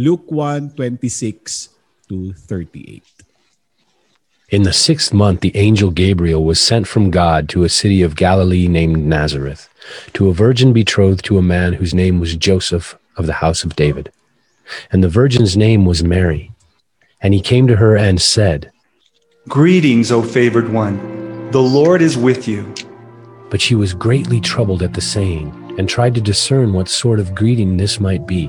Luke 1 26 to 38. In the sixth month, the angel Gabriel was sent from God to a city of Galilee named Nazareth, to a virgin betrothed to a man whose name was Joseph of the house of David. And the virgin's name was Mary. And he came to her and said, Greetings, O favored one. The Lord is with you. But she was greatly troubled at the saying, and tried to discern what sort of greeting this might be.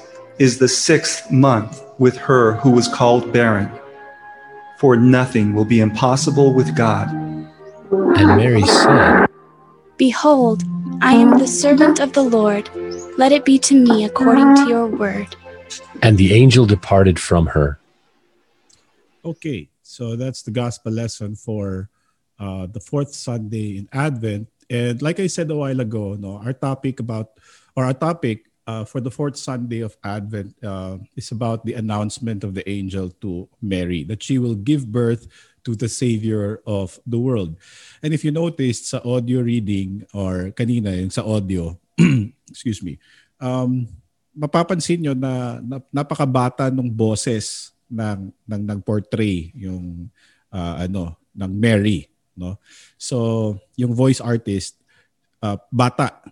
is the sixth month with her who was called barren for nothing will be impossible with God. And Mary said, Behold, I am the servant of the Lord. Let it be to me according to your word. And the angel departed from her. Okay, so that's the gospel lesson for uh, the fourth Sunday in Advent. And like I said a while ago, no, our topic about or our topic uh, for the fourth Sunday of Advent uh, is about the announcement of the angel to Mary that she will give birth to the Savior of the world. And if you noticed sa audio reading or kanina yung sa audio, excuse me, um, mapapansin nyo na, na napakabata ng boses ng ng nag-portray yung uh, ano ng Mary no so yung voice artist uh, bata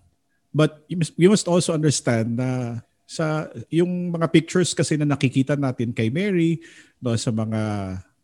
But you must, also understand na sa yung mga pictures kasi na nakikita natin kay Mary no sa mga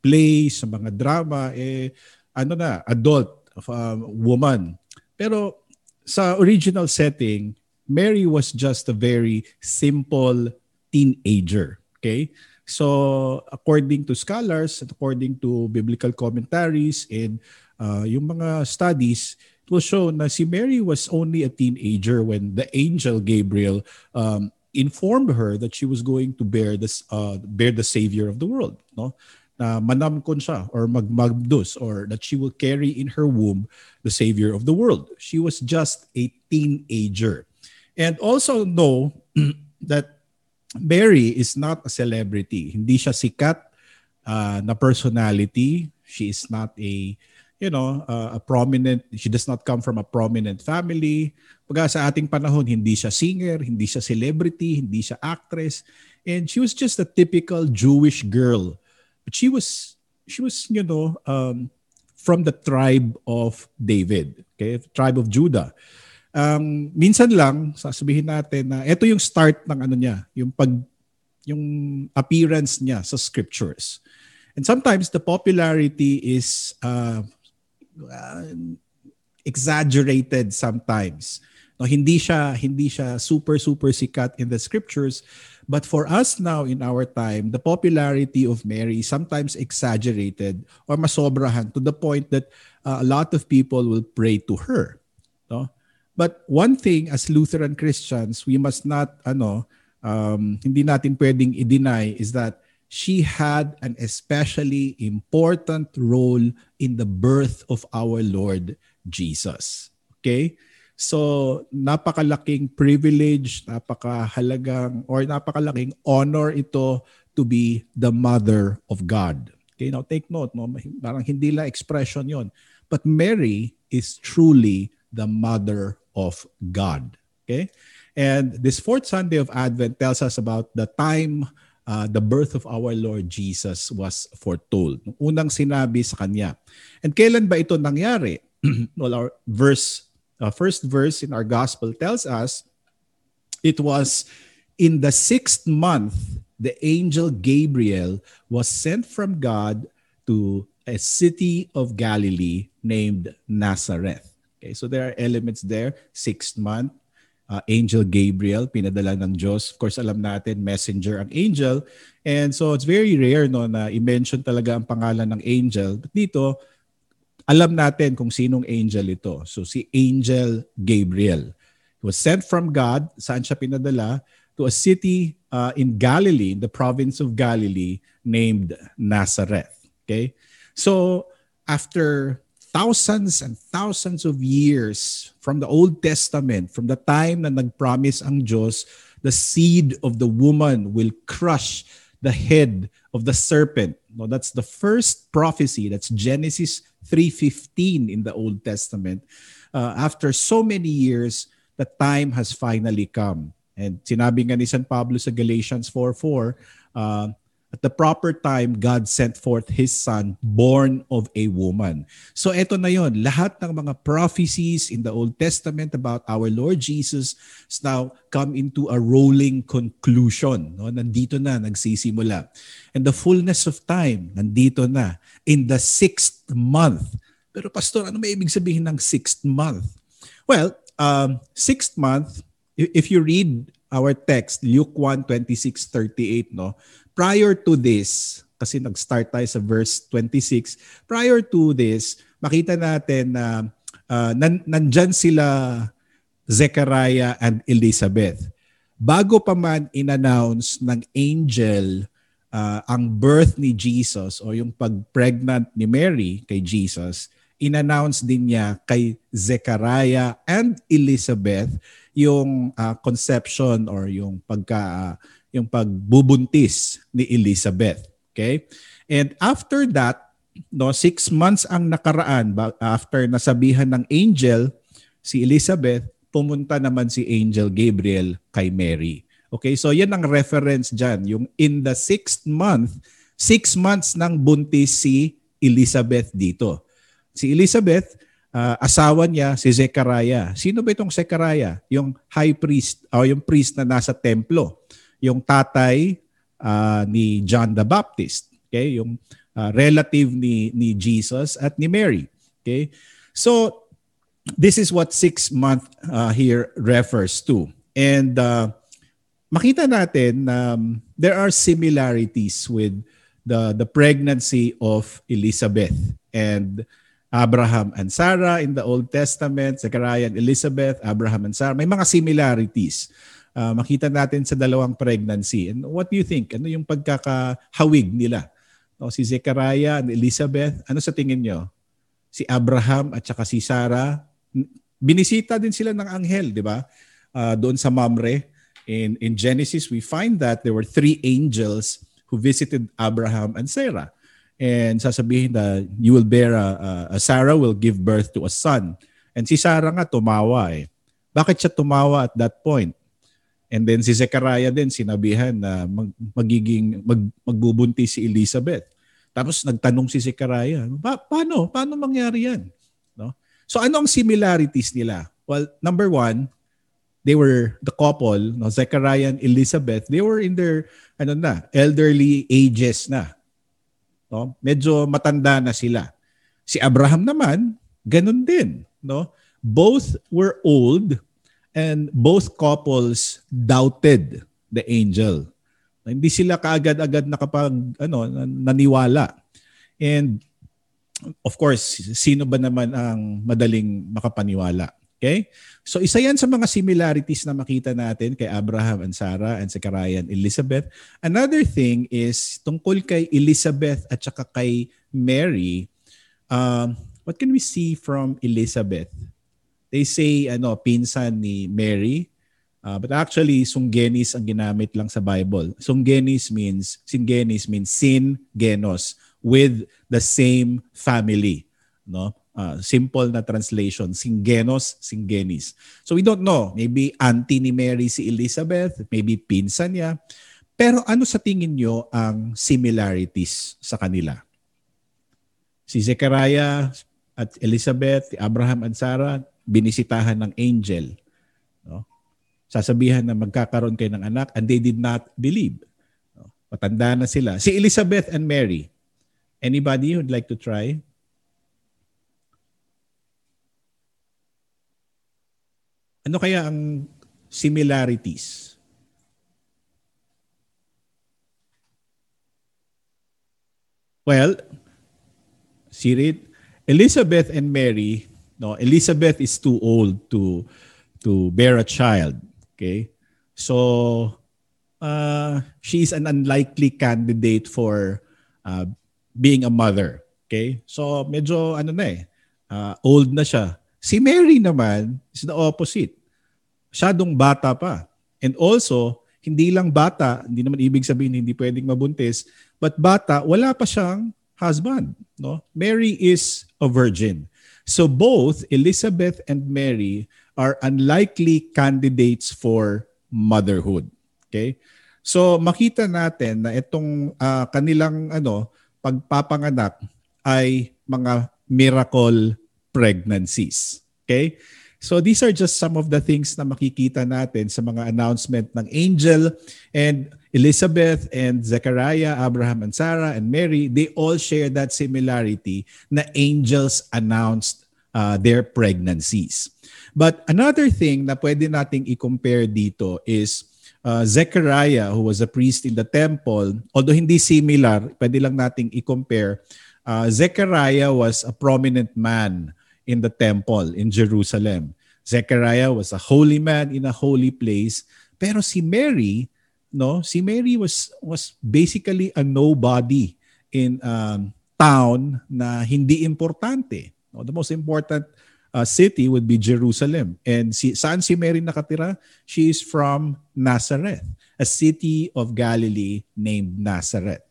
plays, sa mga drama eh ano na adult um, woman. Pero sa original setting, Mary was just a very simple teenager, okay? So according to scholars, according to biblical commentaries and uh, yung mga studies, it will show na si Mary was only a teenager when the angel Gabriel um, informed her that she was going to bear this uh, bear the savior of the world no? Na manamkon siya or magmagdus or that she will carry in her womb the savior of the world. She was just a teenager. And also know that Mary is not a celebrity. Hindi siya sikat uh, na personality. She is not a you know, uh, a prominent, she does not come from a prominent family. Pag sa ating panahon, hindi siya singer, hindi siya celebrity, hindi siya actress. And she was just a typical Jewish girl. But she was, she was, you know, um, from the tribe of David, okay? Tribe of Judah. Um, minsan lang, sasabihin natin na ito yung start ng ano niya, yung pag, yung appearance niya sa scriptures. And sometimes the popularity is uh, uh, exaggerated sometimes. No, hindi siya hindi siya super super sikat in the scriptures, but for us now in our time, the popularity of Mary sometimes exaggerated or masobrahan to the point that uh, a lot of people will pray to her. No? But one thing as Lutheran Christians, we must not ano um, hindi natin pwedeng i-deny is that she had an especially important role in the birth of our Lord Jesus. Okay? So, napakalaking privilege, napakahalagang, or napakalaking honor ito to be the mother of God. Okay, now take note, no? parang hindi lang expression yon. But Mary is truly the mother of God. Okay? And this fourth Sunday of Advent tells us about the time uh, the birth of our Lord Jesus was foretold. Unang sinabi sa kanya. And kailan ba ito nangyari? well, our verse, uh, first verse in our gospel tells us it was in the sixth month the angel Gabriel was sent from God to a city of Galilee named Nazareth. Okay, so there are elements there. Sixth month, uh, angel Gabriel, pinadala ng Diyos. Of course, alam natin, messenger ang angel. And so it's very rare no, na i-mention talaga ang pangalan ng angel. But dito, alam natin kung sinong angel ito. So si Angel Gabriel. He was sent from God. Saan siya pinadala? To a city uh, in Galilee, in the province of Galilee, named Nazareth. Okay? So after thousands and thousands of years from the Old Testament, from the time na nag-promise ang Diyos, the seed of the woman will crush the head of the serpent. No, that's the first prophecy. That's Genesis 3.15 in the Old Testament. Uh, after so many years, the time has finally come. And sinabi nga ni San Pablo sa Galatians 4.4, uh, at the proper time, God sent forth His Son, born of a woman. So eto na yon, lahat ng mga prophecies in the Old Testament about our Lord Jesus now come into a rolling conclusion. No? Nandito na, nagsisimula. And the fullness of time, nandito na. In the sixth month. Pero pastor, ano may ibig sabihin ng sixth month? Well, um, sixth month, if you read our text, Luke 1, 26, 38, no? Prior to this, kasi nag-start tayo sa verse 26, prior to this, makita natin na uh, nan- nandyan sila Zechariah and Elizabeth. Bago pa man in-announce ng angel uh, ang birth ni Jesus o yung pag-pregnant ni Mary kay Jesus, in-announce din niya kay Zechariah and Elizabeth yung uh, conception or yung pagka uh, yung pagbubuntis ni Elizabeth. Okay? And after that, no, six months ang nakaraan after nasabihan ng angel si Elizabeth, pumunta naman si Angel Gabriel kay Mary. Okay, so yan ang reference dyan. Yung in the sixth month, six months nang buntis si Elizabeth dito. Si Elizabeth, uh, asawa niya si Zechariah. Sino ba itong Zechariah? Yung high priest o yung priest na nasa templo yung tatay uh, ni John the Baptist, okay? Yung uh, relative ni ni Jesus at ni Mary, okay? So this is what six month uh, here refers to. And uh, makita natin um, there are similarities with the the pregnancy of Elizabeth and Abraham and Sarah in the Old Testament, Zechariah and Elizabeth, Abraham and Sarah. May mga similarities uh, makita natin sa dalawang pregnancy. And what do you think? Ano yung pagkakahawig nila? No, si Zechariah and Elizabeth, ano sa tingin nyo? Si Abraham at saka si Sarah, binisita din sila ng anghel, di ba? Uh, doon sa Mamre. In, in Genesis, we find that there were three angels who visited Abraham and Sarah. And sasabihin na you will bear a, a, a Sarah will give birth to a son. And si Sarah nga tumawa eh. Bakit siya tumawa at that point? And then si Zechariah din sinabihan na mag, magiging mag, magbubuntis si Elizabeth. Tapos nagtanong si Zechariah, pa- paano? Paano mangyari yan? No? So ano ang similarities nila? Well, number one, they were the couple, no, Zechariah and Elizabeth, they were in their ano na, elderly ages na. No? Medyo matanda na sila. Si Abraham naman, ganun din, no? Both were old and both couples doubted the angel. Hindi sila kaagad-agad nakapag ano naniwala. And of course, sino ba naman ang madaling makapaniwala? Okay? So isa yan sa mga similarities na makita natin kay Abraham and Sarah and Zechariah and Elizabeth. Another thing is tungkol kay Elizabeth at saka kay Mary. Um, what can we see from Elizabeth? They say ano pinsan ni Mary. Uh, but actually sunggenis ang ginamit lang sa Bible. Sunggenis means singgenis means sin genos with the same family no? Uh, simple na translation singgenos singgenis. So we don't know. Maybe auntie ni Mary si Elizabeth maybe pinsan niya. Pero ano sa tingin nyo ang similarities sa kanila? Si Zechariah at Elizabeth, Abraham at Sarah, binisitahan ng angel. No? Sasabihan na magkakaroon kayo ng anak and they did not believe. No? Matanda na sila. Si Elizabeth and Mary. Anybody who'd like to try? Ano kaya ang similarities? Well, see Elizabeth and Mary, no, Elizabeth is too old to to bear a child, okay? So uh, she is an unlikely candidate for uh, being a mother, okay? So medyo ano na eh, uh, old na siya. Si Mary naman is the opposite. Masyadong bata pa. And also, hindi lang bata, hindi naman ibig sabihin hindi pwedeng mabuntis, but bata, wala pa siyang husband. No? Mary is a virgin. So both Elizabeth and Mary are unlikely candidates for motherhood. Okay? So makita natin na itong uh, kanilang ano pagpapanganak ay mga miracle pregnancies. Okay? So these are just some of the things na makikita natin sa mga announcement ng angel and Elizabeth and Zechariah, Abraham and Sarah and Mary, they all share that similarity na angels announced uh, their pregnancies. But another thing na pwede nating i-compare dito is uh, Zechariah who was a priest in the temple, although hindi similar, pwede lang nating i-compare. Uh, Zechariah was a prominent man in the temple in Jerusalem. Zechariah was a holy man in a holy place. Pero si Mary, no, si Mary was was basically a nobody in um, town na hindi importante. No, the most important uh, city would be Jerusalem. And si, saan si Mary nakatira? She is from Nazareth, a city of Galilee named Nazareth.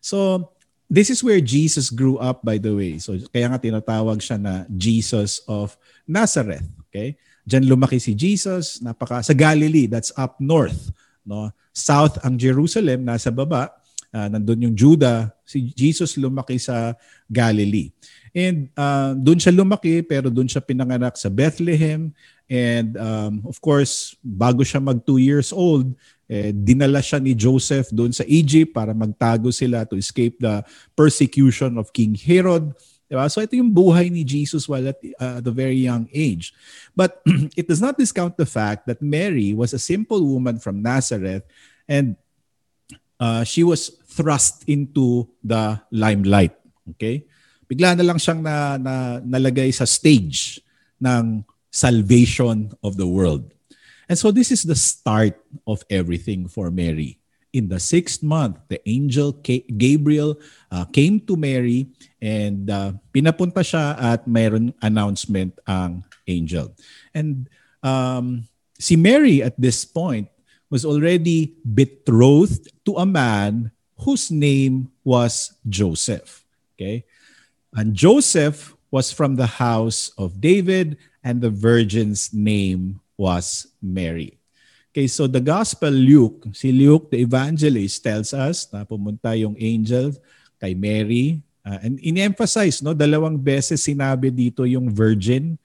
So this is where Jesus grew up by the way. So kaya nga tinatawag siya na Jesus of Nazareth, okay? Diyan lumaki si Jesus, napaka sa Galilee, that's up north, no? South ang Jerusalem, nasa baba, uh, nandun yung Judah, si Jesus lumaki sa Galilee. And uh, doon siya lumaki pero doon siya pinanganak sa Bethlehem and um, of course bago siya mag 2 years old eh, dinala siya ni Joseph doon sa Egypt para magtago sila to escape the persecution of King Herod. Diba? So ito yung buhay ni Jesus while at uh, the very young age. But it does not discount the fact that Mary was a simple woman from Nazareth and uh, she was thrust into the limelight. Okay? Bigla na lang siyang na, na, nalagay sa stage ng salvation of the world. And so this is the start of everything for Mary. In the sixth month, the angel Gabriel uh, came to Mary and uh, pinapunta siya at mayroon announcement ang angel. And um, si Mary at this point was already betrothed to a man whose name was Joseph. Okay? And Joseph was from the house of David and the virgin's name was Mary. Okay, so the Gospel Luke, si Luke the evangelist tells us na pumunta yung angel kay Mary. Uh, and in-emphasize, no, dalawang beses sinabi dito yung virgin.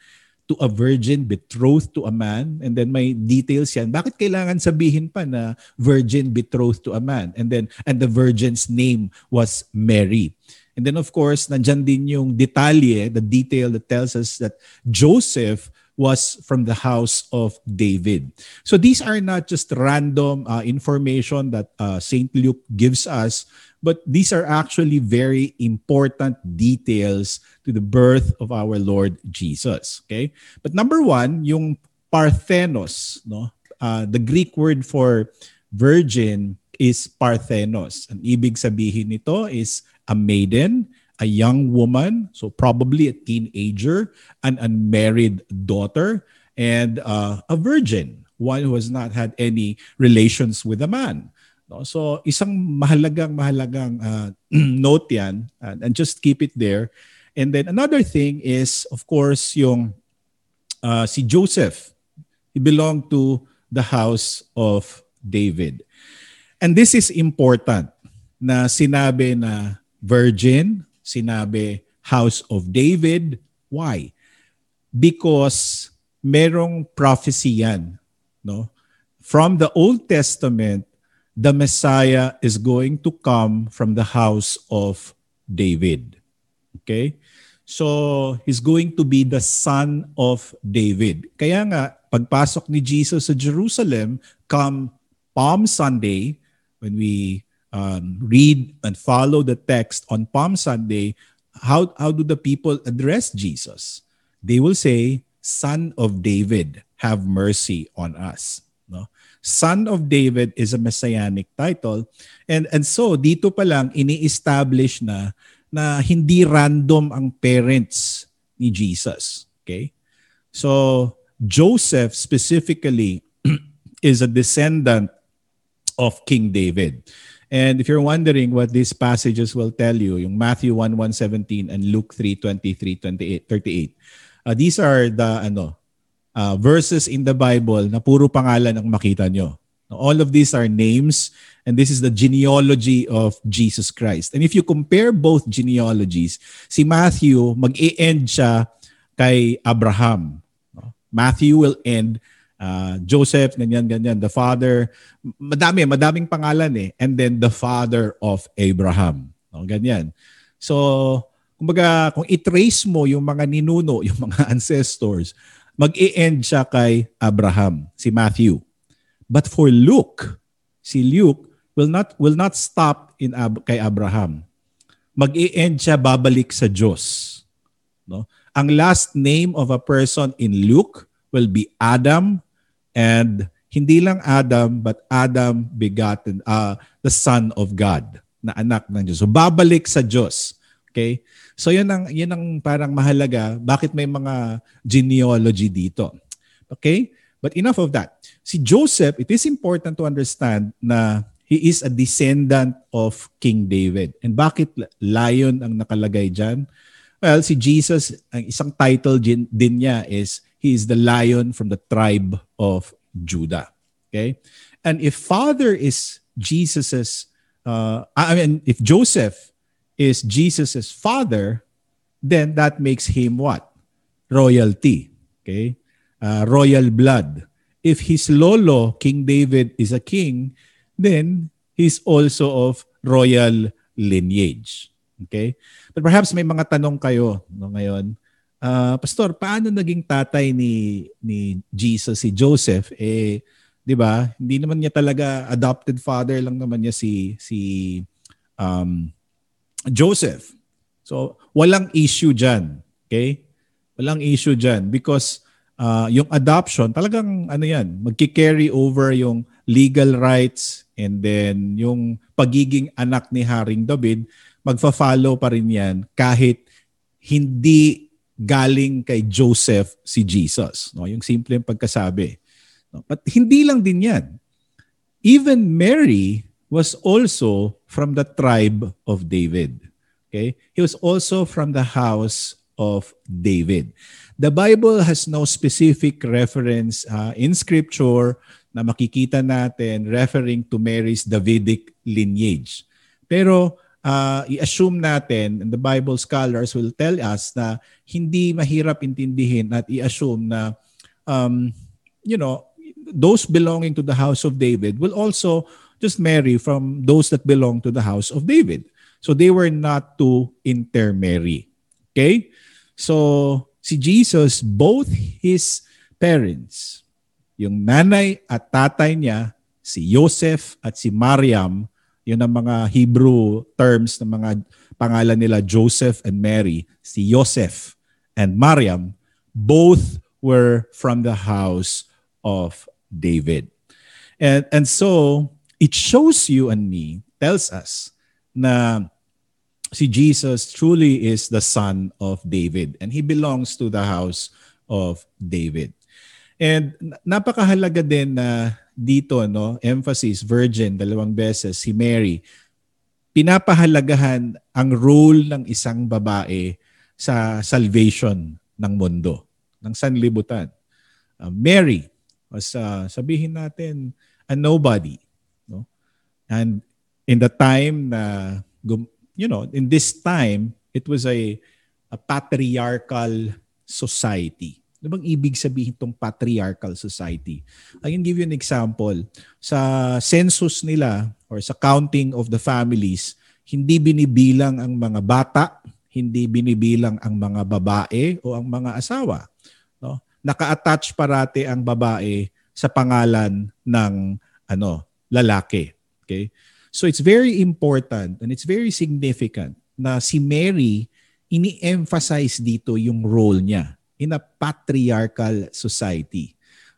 To a virgin betrothed to a man. And then may details yan. Bakit kailangan sabihin pa na virgin betrothed to a man? And then and the virgin's name was Mary. And then of course nandiyan din yung detalye the detail that tells us that Joseph was from the house of David. So these are not just random uh, information that uh, St. Luke gives us, but these are actually very important details to the birth of our Lord Jesus. Okay? But number one, yung Parthenos, no? Uh, the Greek word for virgin is Parthenos. Ang ibig sabihin nito is a maiden, a young woman, so probably a teenager, an unmarried daughter, and uh, a virgin, one who has not had any relations with a man. So isang mahalagang mahalagang uh, note yan and, and just keep it there. And then another thing is of course yung uh, si Joseph. He belonged to the house of David. And this is important na sinabi na virgin, sinabi House of David. Why? Because merong prophecy yan. No? From the Old Testament the Messiah is going to come from the house of David. Okay? So, he's going to be the son of David. Kaya nga, pagpasok ni Jesus sa Jerusalem, come Palm Sunday, when we um, read and follow the text on Palm Sunday, how, how do the people address Jesus? They will say, Son of David, have mercy on us. No? Son of David is a messianic title. And, and so, dito pa lang, ini-establish na na hindi random ang parents ni Jesus. Okay? So, Joseph specifically is a descendant of King David. And if you're wondering what these passages will tell you, yung Matthew 1, 1, 17 and Luke 3, 23, 28, 38, uh, these are the ano, uh, verses in the Bible na puro pangalan ang makita nyo. All of these are names, and this is the genealogy of Jesus Christ. And if you compare both genealogies, si Matthew, mag-e-end siya kay Abraham. Matthew will end uh, Joseph, ganyan, ganyan, the father, madami, madaming pangalan eh. And then the father of Abraham. No, ganyan. So, kumbaga, kung i-trace mo yung mga ninuno, yung mga ancestors, mag-e-end siya kay Abraham, si Matthew. But for Luke, si Luke will not will not stop in Ab- kay Abraham. Mag-i-end siya babalik sa Diyos. No? Ang last name of a person in Luke will be Adam and hindi lang Adam but Adam begotten uh, the son of God na anak ng Diyos. So babalik sa Diyos. Okay? So yun ang yun ang parang mahalaga bakit may mga genealogy dito. Okay? But enough of that. Si Joseph, it is important to understand na he is a descendant of King David. And bakit lion ang nakalagay dyan? Well, si Jesus, ang isang title din, niya is he is the lion from the tribe of Judah. Okay? And if father is Jesus's, uh, I mean, if Joseph is Jesus's father, then that makes him what? Royalty. Okay? Uh, royal blood if his lolo, King David, is a king, then he's also of royal lineage. Okay? But perhaps may mga tanong kayo no, ngayon. Uh, Pastor, paano naging tatay ni ni Jesus si Joseph? Eh, 'di ba? Hindi naman niya talaga adopted father lang naman niya si si um, Joseph. So, walang issue diyan. Okay? Walang issue diyan because uh, yung adoption, talagang ano yan, magki-carry over yung legal rights and then yung pagiging anak ni Haring David, magfa-follow pa rin yan kahit hindi galing kay Joseph si Jesus. No? Yung simple pagkasabi. No? But hindi lang din yan. Even Mary was also from the tribe of David. Okay? He was also from the house of David. The Bible has no specific reference uh, in Scripture na makikita natin referring to Mary's Davidic lineage. Pero uh, i-assume natin, and the Bible scholars will tell us na hindi mahirap intindihin at i-assume na, um, you know, those belonging to the house of David will also just marry from those that belong to the house of David. So they were not to intermarry. Okay? So si Jesus, both his parents, yung nanay at tatay niya, si Joseph at si Mariam, yun ang mga Hebrew terms ng mga pangalan nila Joseph and Mary, si Joseph and Mariam, both were from the house of David. And, and so, it shows you and me, tells us na si Jesus truly is the son of David and he belongs to the house of David. And napakahalaga din na dito no, emphasis virgin dalawang beses si Mary. Pinapahalagahan ang role ng isang babae sa salvation ng mundo, ng sanlibutan. Uh, Mary was uh, sabihin natin a nobody, no? And in the time na you know, in this time, it was a, a patriarchal society. Ano bang ibig sabihin itong patriarchal society? I can give you an example. Sa census nila or sa counting of the families, hindi binibilang ang mga bata, hindi binibilang ang mga babae o ang mga asawa. No? Naka-attach parate ang babae sa pangalan ng ano, lalaki. Okay? So it's very important and it's very significant na si Mary ini-emphasize dito yung role niya in a patriarchal society.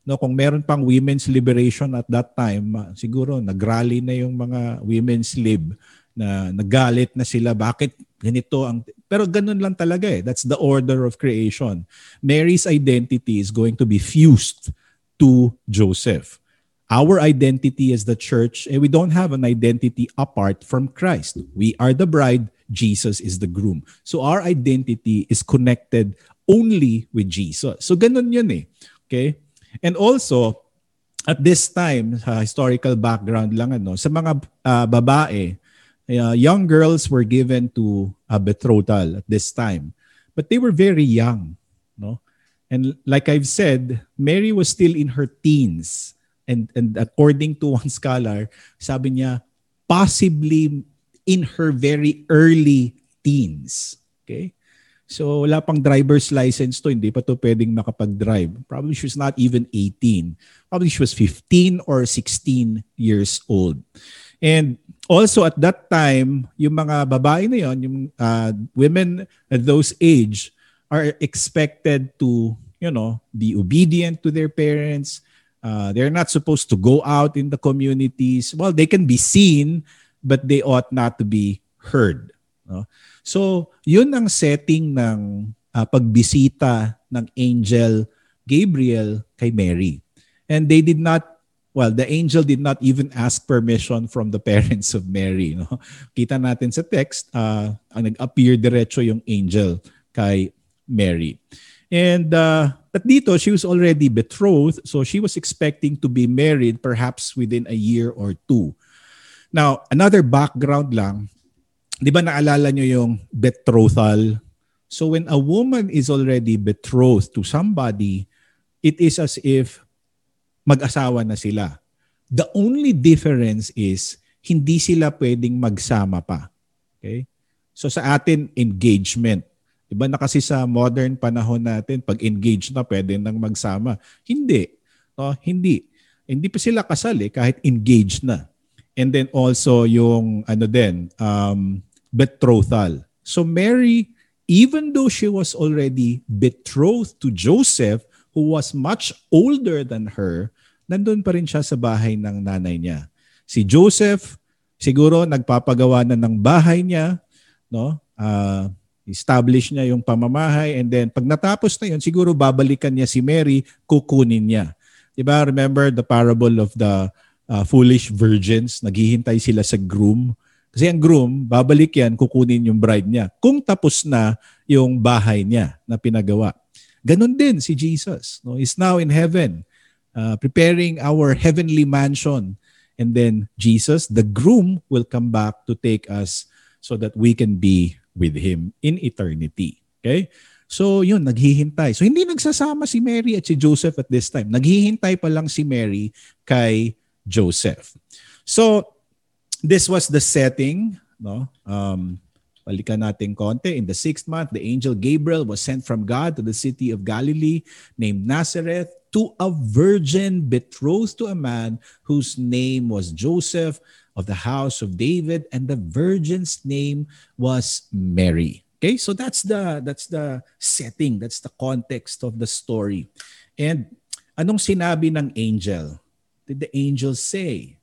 No, kung meron pang women's liberation at that time, siguro nagrally na yung mga women's lib na nagalit na sila. Bakit ganito ang pero ganun lang talaga eh. That's the order of creation. Mary's identity is going to be fused to Joseph. Our identity as the church and eh, we don't have an identity apart from Christ. We are the bride Jesus is the groom. So our identity is connected only with Jesus. So ganun yun eh. Okay? And also, at this time, sa historical background lang, ano, sa mga uh, babae, uh, young girls were given to a betrothal at this time. But they were very young. No? And like I've said, Mary was still in her teens. And, and according to one scholar, sabi niya, possibly in her very early teens. Okay? So wala pang driver's license to, hindi pa to pwedeng makapag-drive. Probably she was not even 18. Probably she was 15 or 16 years old. And also at that time, yung mga babae na yon, yung uh, women at those age are expected to, you know, be obedient to their parents. Uh, they're not supposed to go out in the communities. Well, they can be seen, but they ought not to be heard. No? So, yun ang setting ng uh, pagbisita ng angel Gabriel kay Mary. And they did not well, the angel did not even ask permission from the parents of Mary. No? Kita natin sa text, uh, ang nag-appear diretso yung angel kay Mary. And uh, at dito, she was already betrothed, so she was expecting to be married perhaps within a year or two. Now, another background lang, di ba naalala nyo yung betrothal? So when a woman is already betrothed to somebody, it is as if mag-asawa na sila. The only difference is hindi sila pwedeng magsama pa. Okay? So sa atin, engagement. Diba na kasi sa modern panahon natin, pag engaged na, pwede nang magsama. Hindi. No, hindi. Hindi pa sila kasal eh, kahit engaged na. And then also yung ano din, um, betrothal. So Mary, even though she was already betrothed to Joseph, who was much older than her, nandun pa rin siya sa bahay ng nanay niya. Si Joseph, siguro nagpapagawa na ng bahay niya, no? Uh, establish niya yung pamamahay and then pag natapos na yun, siguro babalikan niya si Mary, kukunin niya. 'Di ba? Remember the parable of the uh, foolish virgins? Naghihintay sila sa groom kasi ang groom, babalik yan, kukunin yung bride niya. Kung tapos na yung bahay niya na pinagawa. Ganon din si Jesus. No? He's now in heaven, uh, preparing our heavenly mansion. And then Jesus, the groom, will come back to take us so that we can be with Him in eternity. Okay? So yun, naghihintay. So hindi nagsasama si Mary at si Joseph at this time. Naghihintay pa lang si Mary kay Joseph. So this was the setting, no? Um, balikan natin konti. In the sixth month, the angel Gabriel was sent from God to the city of Galilee named Nazareth to a virgin betrothed to a man whose name was Joseph of the house of David, and the virgin's name was Mary. Okay, so that's the that's the setting, that's the context of the story. And anong sinabi ng angel? Did the angel say?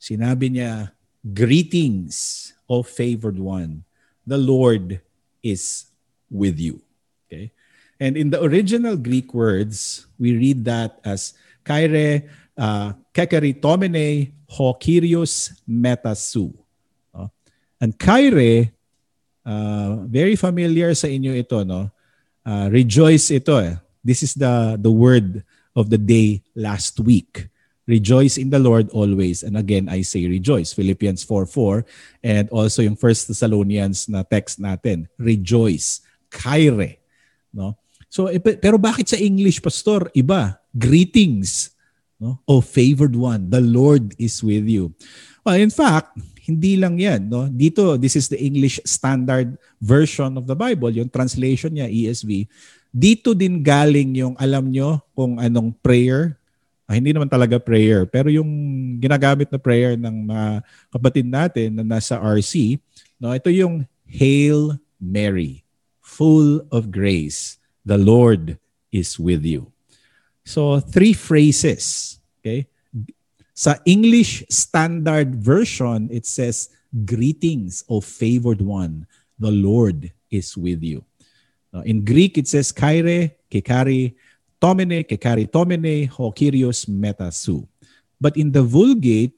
Sinabi niya, Greetings, O favored one. The Lord is with you. Okay? And in the original Greek words, we read that as Kaire uh, kekeritomene ho Kyrios metasu. Uh, and Kaire, uh, very familiar sa inyo ito, no? Uh, rejoice ito eh. This is the, the word of the day last week. Rejoice in the Lord always. And again, I say rejoice. Philippians 4.4 and also yung 1 Thessalonians na text natin. Rejoice. Kaire. No? So, eh, pe- pero bakit sa English, Pastor? Iba. Greetings. No? Oh, favored one, the Lord is with you. Well, in fact, hindi lang yan. No? Dito, this is the English Standard Version of the Bible. Yung translation niya, ESV. Dito din galing yung, alam nyo, kung anong prayer. Ah, hindi naman talaga prayer, pero yung ginagamit na prayer ng mga kapatid natin na nasa RC, no, ito yung Hail Mary, full of grace. The Lord is with you. So, three phrases. Okay? Sa English Standard Version, it says, Greetings, O favored one, the Lord is with you. In Greek, it says, Kaire, Kekari, Tomene, Kekari Tomene, Ho Kyrios Metasu. But in the Vulgate,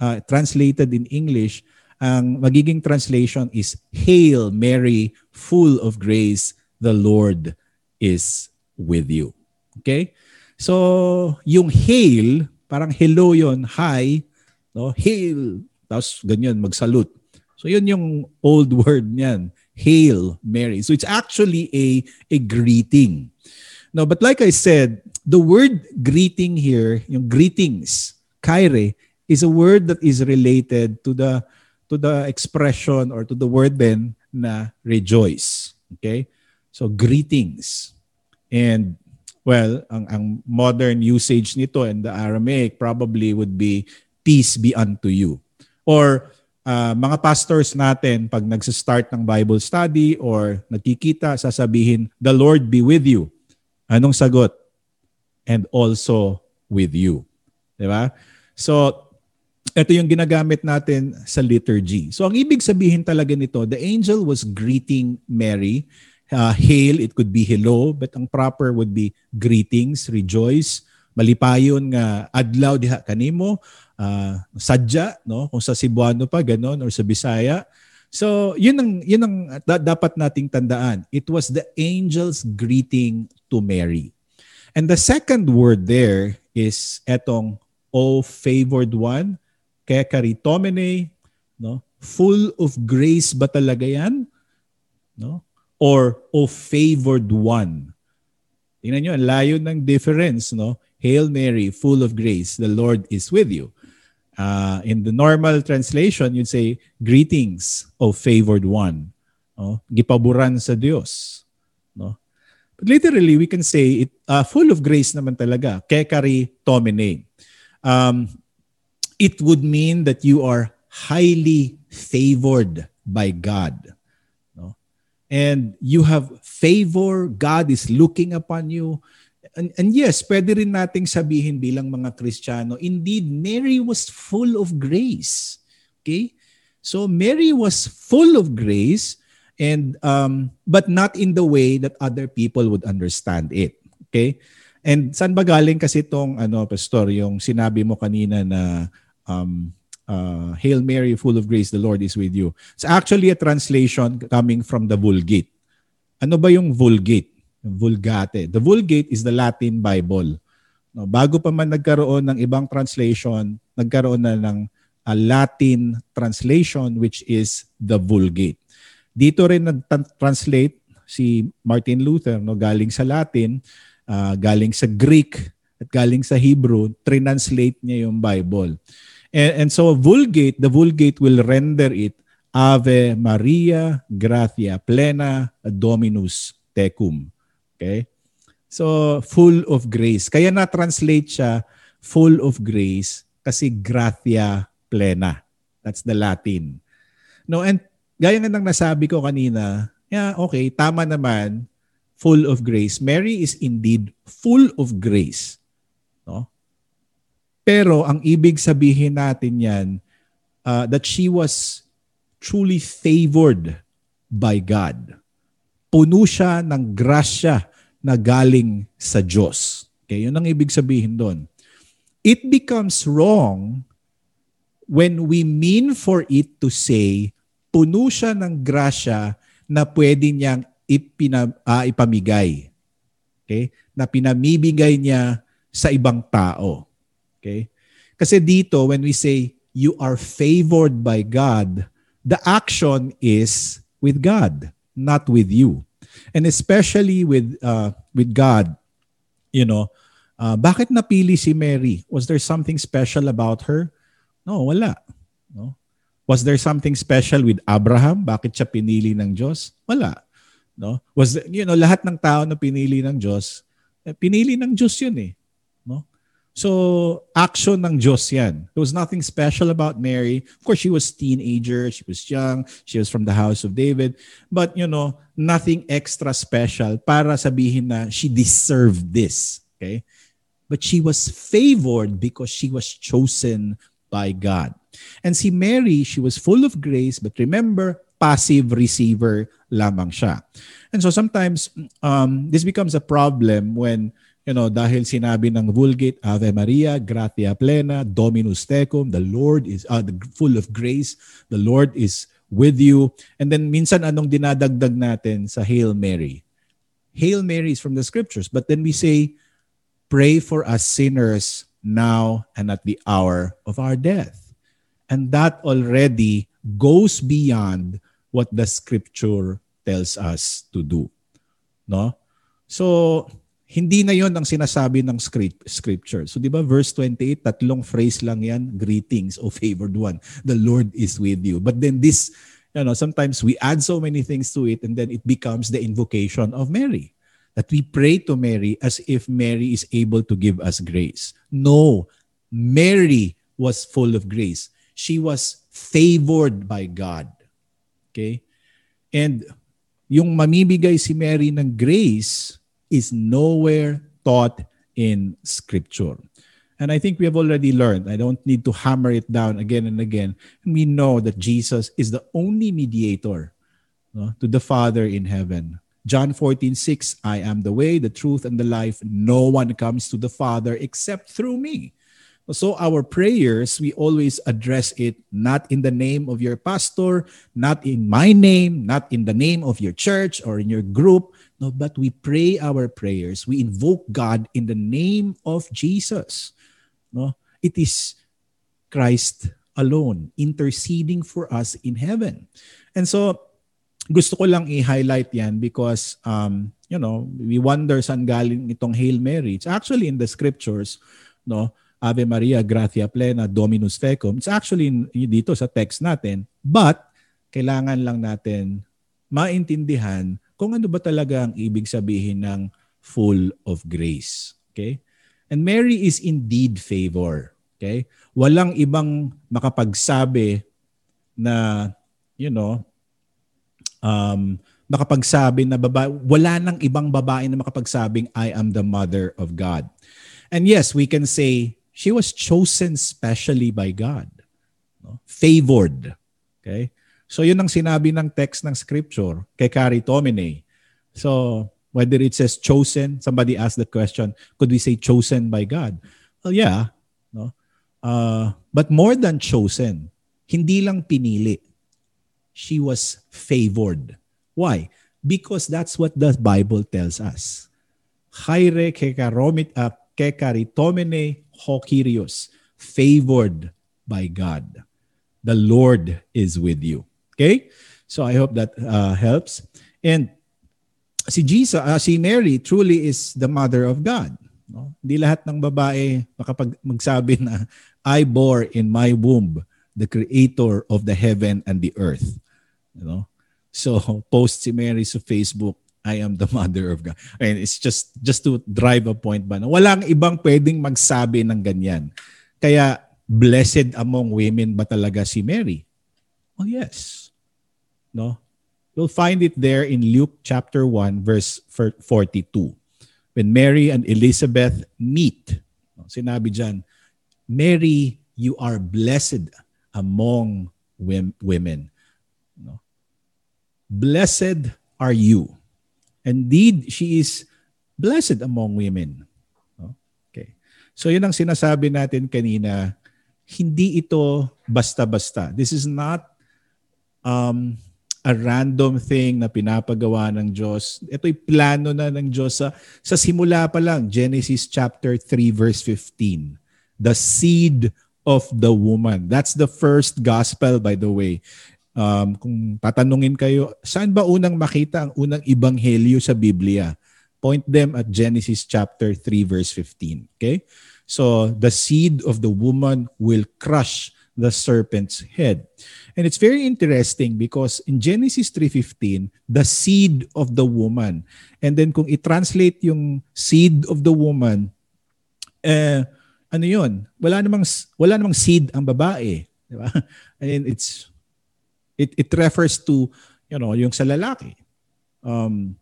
uh, translated in English, ang magiging translation is, Hail Mary, full of grace, the Lord is with you. Okay? So, yung hail, parang hello yon hi, no? Hail, tapos ganyan, magsalute. So, yun yung old word niyan, Hail Mary. So, it's actually a, a greeting. No, but like I said, the word greeting here, yung greetings, kaire, is a word that is related to the to the expression or to the word then na rejoice. Okay? So greetings. And well, ang, ang modern usage nito in the Aramaic probably would be peace be unto you. Or uh, mga pastors natin pag nagsa-start ng Bible study or nagkikita sasabihin, "The Lord be with you." Anong sagot? And also with you. 'Di ba? So ito yung ginagamit natin sa liturgy. So ang ibig sabihin talaga nito, the angel was greeting Mary uh, hail, it could be hello, but ang proper would be greetings, rejoice, malipayon nga adlaw diha kanimo, uh, sadya, no? Kung sa Cebuano pa ganon or sa Bisaya. So, yun ang yun ang da- dapat nating tandaan. It was the angel's greeting to Mary. And the second word there is etong O favored one, kaya karitomene, no? Full of grace ba talaga yan? No? or O favored one. Tingnan nyo, layo ng difference, no? Hail Mary, full of grace, the Lord is with you. Uh, in the normal translation, you'd say, Greetings, O favored one. No? Gipaburan sa Diyos. No? Literally, we can say, it, uh, full of grace naman talaga. Kekari tomine. Um, it would mean that you are highly favored by God and you have favor, God is looking upon you. And, and yes, pwede rin nating sabihin bilang mga Kristiyano, indeed, Mary was full of grace. Okay? So Mary was full of grace, and um, but not in the way that other people would understand it. Okay? And saan ba galing kasi itong ano, pastor, yung sinabi mo kanina na um, uh, Hail Mary, full of grace, the Lord is with you. It's actually a translation coming from the Vulgate. Ano ba yung Vulgate? Vulgate. The Vulgate is the Latin Bible. No, bago pa man nagkaroon ng ibang translation, nagkaroon na ng a Latin translation which is the Vulgate. Dito rin nag-translate si Martin Luther no galing sa Latin, uh, galing sa Greek at galing sa Hebrew, translate niya yung Bible. And, and so Vulgate, the Vulgate will render it Ave Maria Gratia Plena Dominus Tecum. Okay? So full of grace. Kaya na-translate siya full of grace kasi gratia plena. That's the Latin. No, and gaya nga ng nasabi ko kanina, yeah, okay, tama naman, full of grace. Mary is indeed full of grace. No? Pero ang ibig sabihin natin yan, uh, that she was truly favored by God. Puno siya ng grasya na galing sa Diyos. Okay, yun ang ibig sabihin doon. It becomes wrong when we mean for it to say, puno siya ng grasya na pwede niyang ipina, uh, ipamigay. Okay? Na pinamibigay niya sa ibang tao. Okay? Kasi dito, when we say, you are favored by God, the action is with God, not with you. And especially with uh, with God, you know, uh, bakit napili si Mary? Was there something special about her? No, wala. No? Was there something special with Abraham? Bakit siya pinili ng Diyos? Wala. No? Was you know, lahat ng tao na pinili ng Diyos, eh, pinili ng Diyos 'yun eh. No? So, action ng Diyos 'yan. There was nothing special about Mary. Of course, she was teenager, she was young, she was from the house of David, but you know, nothing extra special para sabihin na she deserved this, okay? But she was favored because she was chosen by God. And si Mary, she was full of grace, but remember, passive receiver lamang siya. And so sometimes um, this becomes a problem when you know, dahil sinabi ng Vulgate, Ave Maria, gratia plena, Dominus tecum, the Lord is uh, the, full of grace, the Lord is with you. And then minsan anong dinadagdag natin sa Hail Mary? Hail Mary is from the scriptures, but then we say, pray for us sinners now and at the hour of our death. And that already goes beyond what the scripture tells us to do. No? So, hindi na yon ang sinasabi ng script, scripture. So, di ba, verse 28, tatlong phrase lang yan, greetings, O favored one. The Lord is with you. But then this, you know, sometimes we add so many things to it and then it becomes the invocation of Mary. That we pray to Mary as if Mary is able to give us grace. No, Mary was full of grace. She was favored by God. Okay? And yung mamibigay si Mary ng grace is nowhere taught in Scripture. And I think we have already learned. I don't need to hammer it down again and again. We know that Jesus is the only mediator no, to the Father in heaven. John 14, 6, I am the way, the truth, and the life. No one comes to the Father except through me. So our prayers, we always address it not in the name of your pastor, not in my name, not in the name of your church or in your group, no, but we pray our prayers. We invoke God in the name of Jesus. No, it is Christ alone interceding for us in heaven. And so gusto ko lang i-highlight yan because um, you know, we wonder saan galing itong Hail Mary. It's actually in the scriptures, no? Ave Maria, gratia plena, Dominus tecum. It's actually dito sa text natin. But, kailangan lang natin maintindihan kung ano ba talaga ang ibig sabihin ng full of grace. Okay? And Mary is indeed favor. Okay? Walang ibang makapagsabi na, you know, um, makapagsabi na babae, wala nang ibang babae na makapagsabing, I am the mother of God. And yes, we can say she was chosen specially by God. No? Favored. Okay? So yun ang sinabi ng text ng scripture kay Caritomene. So whether it says chosen, somebody asked the question, could we say chosen by God? Well, yeah. No? Uh, but more than chosen, hindi lang pinili. She was favored. Why? Because that's what the Bible tells us. Haire kekaromit uh, kekaritomene Hokirios, favored by God. The Lord is with you. Okay? So I hope that uh, helps. And si Jesus, uh, si Mary truly is the mother of God. No? Hindi lahat ng babae makapag magsabi na I bore in my womb the creator of the heaven and the earth. You know? So post si Mary sa Facebook, I am the mother of God. And it's just just to drive a point ba walang ibang pwedeng magsabi ng ganyan. Kaya blessed among women ba talaga si Mary? Oh yes. No? You'll find it there in Luke chapter 1 verse 42. When Mary and Elizabeth meet, sinabi diyan, Mary, you are blessed among women. Blessed are you Indeed, she is blessed among women. Okay. So yun ang sinasabi natin kanina, hindi ito basta-basta. This is not um, a random thing na pinapagawa ng Diyos. Ito'y plano na ng Diyos sa, sa simula pa lang. Genesis chapter 3 verse 15. The seed of the woman. That's the first gospel by the way um, kung tatanungin kayo, saan ba unang makita ang unang ebanghelyo sa Biblia? point them at Genesis chapter 3 verse 15. Okay? So the seed of the woman will crush the serpent's head. And it's very interesting because in Genesis 3:15, the seed of the woman. And then kung i-translate yung seed of the woman, eh ano 'yun? Wala namang wala namang seed ang babae, di ba? And it's it it refers to, you know, yung sa lalaki. Um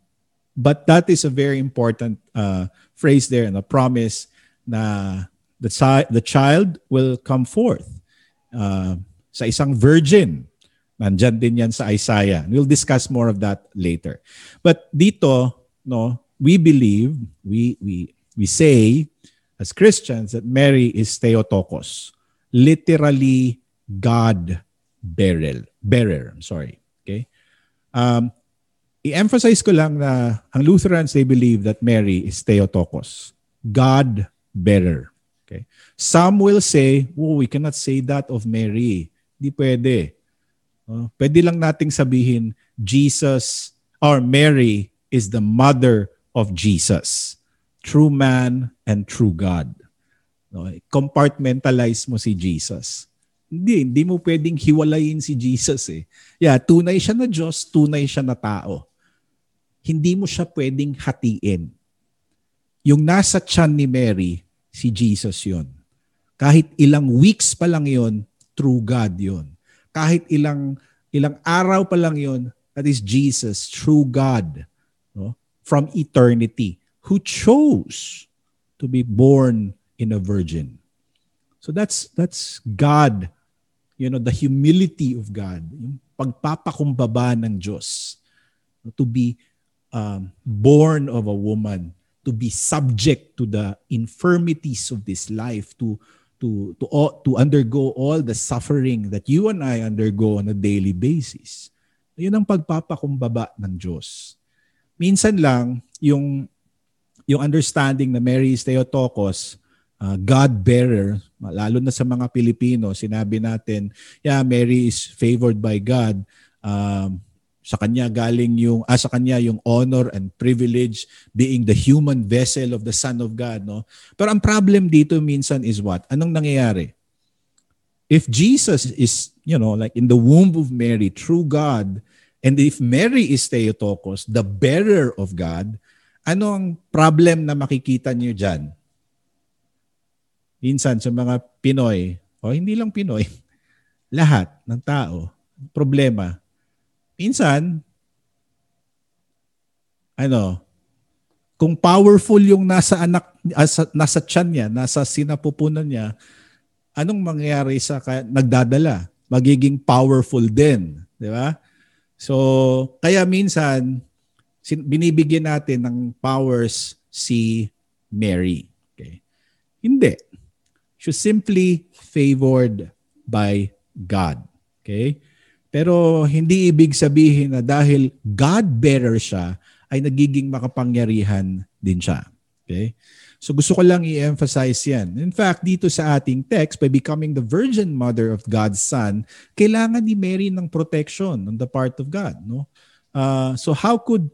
but that is a very important uh, phrase there and a promise na the, the child will come forth uh, sa isang virgin. Nandyan din yan sa Isaiah. We'll discuss more of that later. But dito, no, we believe, we we we say as Christians that Mary is Theotokos, literally God bearer. I'm sorry. Okay? Um, i-emphasize ko lang na ang Lutherans, they believe that Mary is Theotokos, God bearer. Okay? Some will say, oh, we cannot say that of Mary. Hindi pwede. Uh, pwede lang nating sabihin, Jesus or Mary is the mother of Jesus. True man and true God. No, compartmentalize mo si Jesus. Hindi, hindi mo pwedeng hiwalayin si Jesus eh. Yeah, tunay siya na Diyos, tunay siya na tao. Hindi mo siya pwedeng hatiin. Yung nasa tiyan ni Mary, si Jesus yon. Kahit ilang weeks pa lang yon, true God yon. Kahit ilang ilang araw pa lang yon, that is Jesus, true God, no? from eternity, who chose to be born in a virgin. So that's that's God, you know, the humility of God, yung pagpapakumbaba ng Diyos to be um, born of a woman, to be subject to the infirmities of this life, to to to to undergo all the suffering that you and I undergo on a daily basis. Yun ang pagpapakumbaba ng Diyos. Minsan lang yung yung understanding na Mary is Theotokos, uh, God bearer, lalo na sa mga Pilipino, sinabi natin, yeah, Mary is favored by God. Um, sa kanya galing yung ah, sa kanya yung honor and privilege being the human vessel of the Son of God, no? Pero ang problem dito minsan is what? Anong nangyayari? If Jesus is, you know, like in the womb of Mary, true God, and if Mary is Theotokos, the bearer of God, ano ang problem na makikita niyo diyan? Minsan sa mga Pinoy, o hindi lang Pinoy, lahat ng tao, problema, minsan, ano, kung powerful yung nasa anak, asa, nasa tiyan niya, nasa sinapupunan niya, anong mangyayari sa nagdadala? Magiging powerful din. Di ba? So, kaya minsan, binibigyan natin ng powers si Mary. Okay? Hindi. She's simply favored by God. Okay? Pero hindi ibig sabihin na dahil God-bearer siya, ay nagiging makapangyarihan din siya. Okay? So gusto ko lang i-emphasize yan. In fact, dito sa ating text, by becoming the virgin mother of God's Son, kailangan ni Mary ng protection on the part of God. No? Uh, so how could,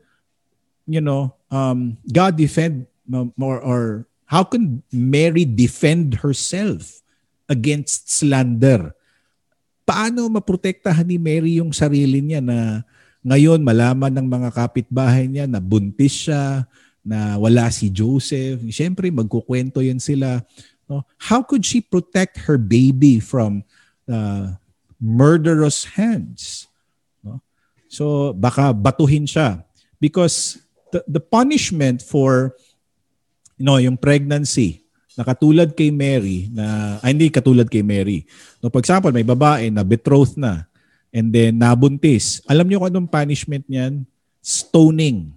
you know, um, God defend more or how can Mary defend herself against slander? paano maprotektahan ni Mary yung sarili niya na ngayon malaman ng mga kapitbahay niya na buntis siya, na wala si Joseph. Siyempre, magkukwento yan sila. No? How could she protect her baby from uh, murderous hands? No? So, baka batuhin siya. Because the, the punishment for know, yung pregnancy, na katulad kay Mary na ay hindi katulad kay Mary. No, for example, may babae na betrothed na and then nabuntis. Alam niyo kung anong punishment niyan? Stoning.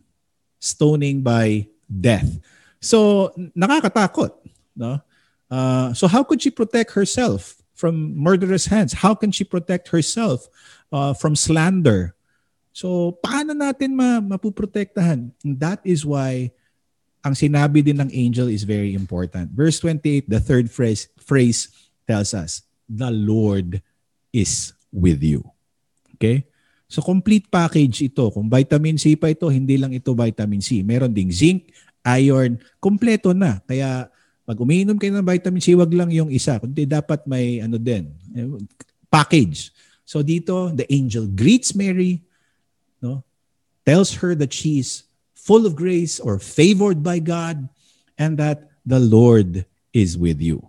Stoning by death. So nakakatakot, no? Uh, so how could she protect herself from murderous hands? How can she protect herself uh, from slander? So paano natin ma mapuprotektahan? And that is why ang sinabi din ng angel is very important. Verse 28, the third phrase, phrase tells us, the Lord is with you. Okay? So complete package ito. Kung vitamin C pa ito, hindi lang ito vitamin C. Meron ding zinc, iron, kompleto na. Kaya pag umiinom kayo ng vitamin C, wag lang yung isa. Kundi dapat may ano din, package. So dito, the angel greets Mary, no? tells her that she is full of grace or favored by God and that the Lord is with you.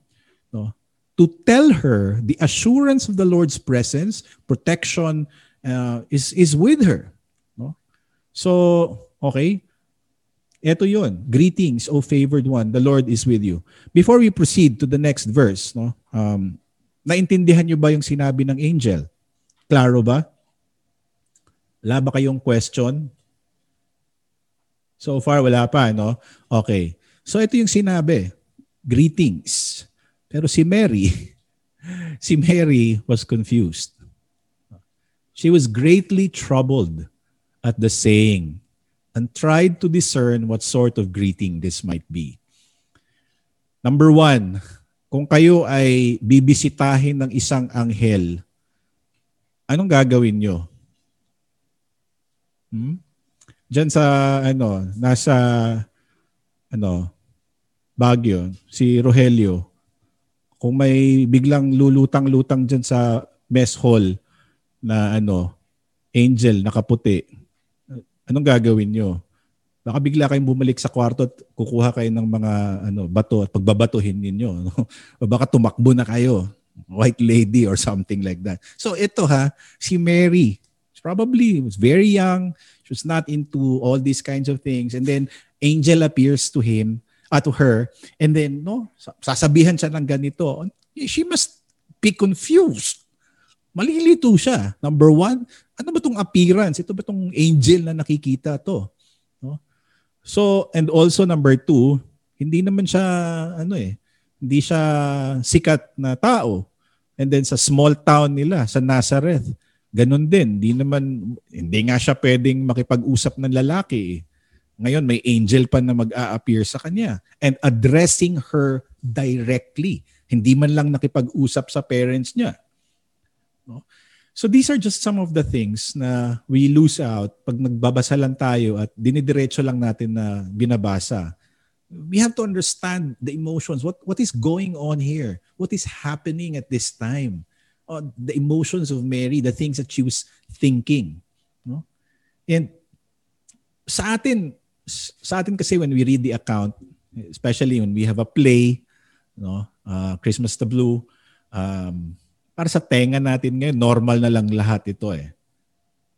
No? To tell her the assurance of the Lord's presence, protection uh, is is with her. No? So, okay, ito yon. Greetings, O favored one. The Lord is with you. Before we proceed to the next verse, no? Um, naintindihan niyo ba yung sinabi ng angel? Klaro ba? Wala ba kayong question? So far, wala pa, no? Okay. So ito yung sinabi. Greetings. Pero si Mary, si Mary was confused. She was greatly troubled at the saying and tried to discern what sort of greeting this might be. Number one, kung kayo ay bibisitahin ng isang anghel, anong gagawin nyo? Hmm? Diyan sa, ano, nasa, ano, Baguio, si Rogelio, kung may biglang lulutang-lutang dyan sa mess hall na ano, angel, nakaputi, anong gagawin nyo? Baka bigla kayong bumalik sa kwarto at kukuha kayo ng mga ano, bato at pagbabatuhin ninyo. O baka tumakbo na kayo. White lady or something like that. So ito ha, si Mary, probably was very young. She was not into all these kinds of things. And then angel appears to him, uh, to her. And then, no, sasabihan siya ng ganito. She must be confused malilito siya. Number one, ano ba tong appearance? Ito ba tong angel na nakikita to? No? So, and also number two, hindi naman siya, ano eh, hindi siya sikat na tao. And then sa small town nila, sa Nazareth, ganun din. Hindi naman, hindi nga siya pwedeng makipag-usap ng lalaki. Ngayon, may angel pa na mag-a-appear sa kanya. And addressing her directly. Hindi man lang nakipag-usap sa parents niya. No? So these are just some of the things na we lose out pag nagbabasa lang tayo at dinidiretso lang natin na binabasa. We have to understand the emotions. What what is going on here? What is happening at this time? Uh, the emotions of Mary, the things that she was thinking. No? And sa atin, sa atin kasi when we read the account, especially when we have a play, no, uh, Christmas the Blue, um, para sa tenga natin ngayon, normal na lang lahat ito eh.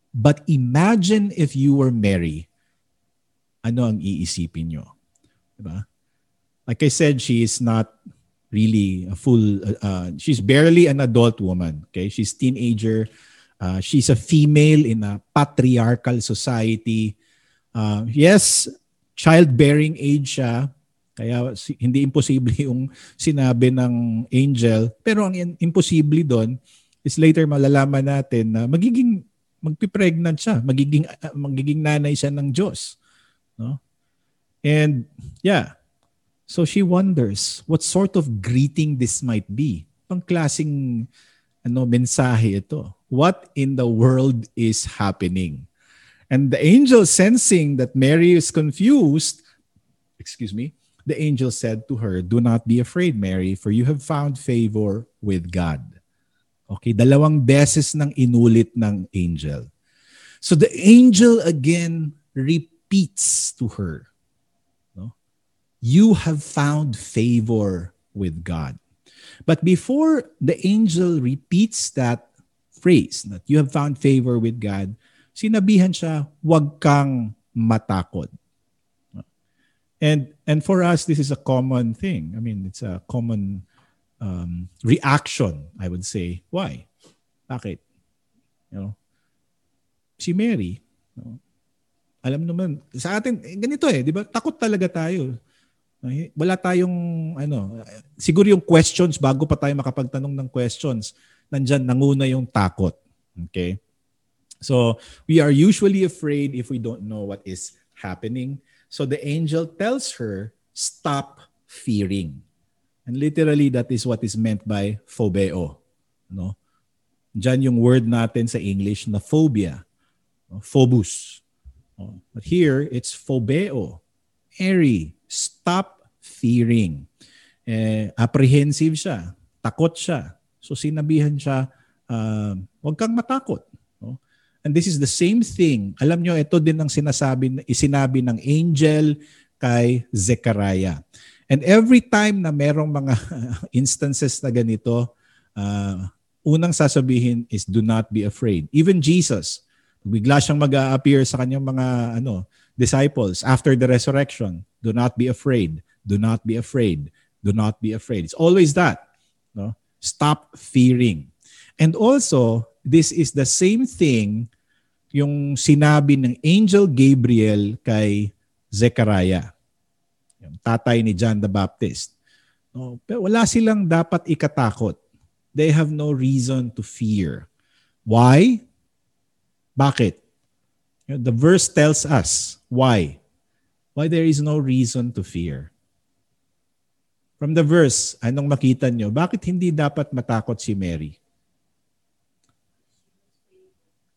But imagine if you were Mary, ano ang iisipin nyo? Diba? Like I said, she is not really a full, uh, uh, she's barely an adult woman. Okay, She's teenager. Uh, she's a female in a patriarchal society. Uh, yes, childbearing age siya, kaya hindi imposible yung sinabi ng angel. Pero ang imposible doon is later malalaman natin na magiging magpipregnant siya, magiging uh, magiging nanay siya ng Diyos. No? And yeah. So she wonders what sort of greeting this might be. Pang klaseng ano mensahe ito. What in the world is happening? And the angel sensing that Mary is confused, excuse me, the angel said to her, Do not be afraid, Mary, for you have found favor with God. Okay, dalawang beses nang inulit ng angel. So the angel again repeats to her? You have found favor with God. But before the angel repeats that phrase, that you have found favor with God, sinabihan siya, huwag kang matakot. And and for us, this is a common thing. I mean, it's a common um, reaction, I would say. Why? Bakit? You know, si Mary, you know, alam naman, sa atin, eh, ganito eh, di ba? Takot talaga tayo. Wala tayong, ano, siguro yung questions, bago pa tayo makapagtanong ng questions, nandyan, nanguna yung takot. Okay? So, we are usually afraid if we don't know what is happening. So the angel tells her, stop fearing. And literally, that is what is meant by phobeo. No? Diyan yung word natin sa English na phobia. no? phobos. Oh, but here, it's phobeo. Mary, stop fearing. Eh, apprehensive siya. Takot siya. So sinabihan siya, uh, huwag kang matakot. No? And this is the same thing. Alam nyo, ito din ang sinasabi, isinabi ng angel kay Zechariah. And every time na merong mga instances na ganito, uh, unang sasabihin is do not be afraid. Even Jesus, bigla siyang mag-appear sa kanyang mga ano, disciples after the resurrection. Do not be afraid. Do not be afraid. Do not be afraid. It's always that. No? Stop fearing. And also, this is the same thing yung sinabi ng Angel Gabriel kay Zechariah. Yung tatay ni John the Baptist. No, pero wala silang dapat ikatakot. They have no reason to fear. Why? Bakit? The verse tells us why. Why there is no reason to fear. From the verse, anong makita nyo? Bakit hindi dapat matakot si Mary?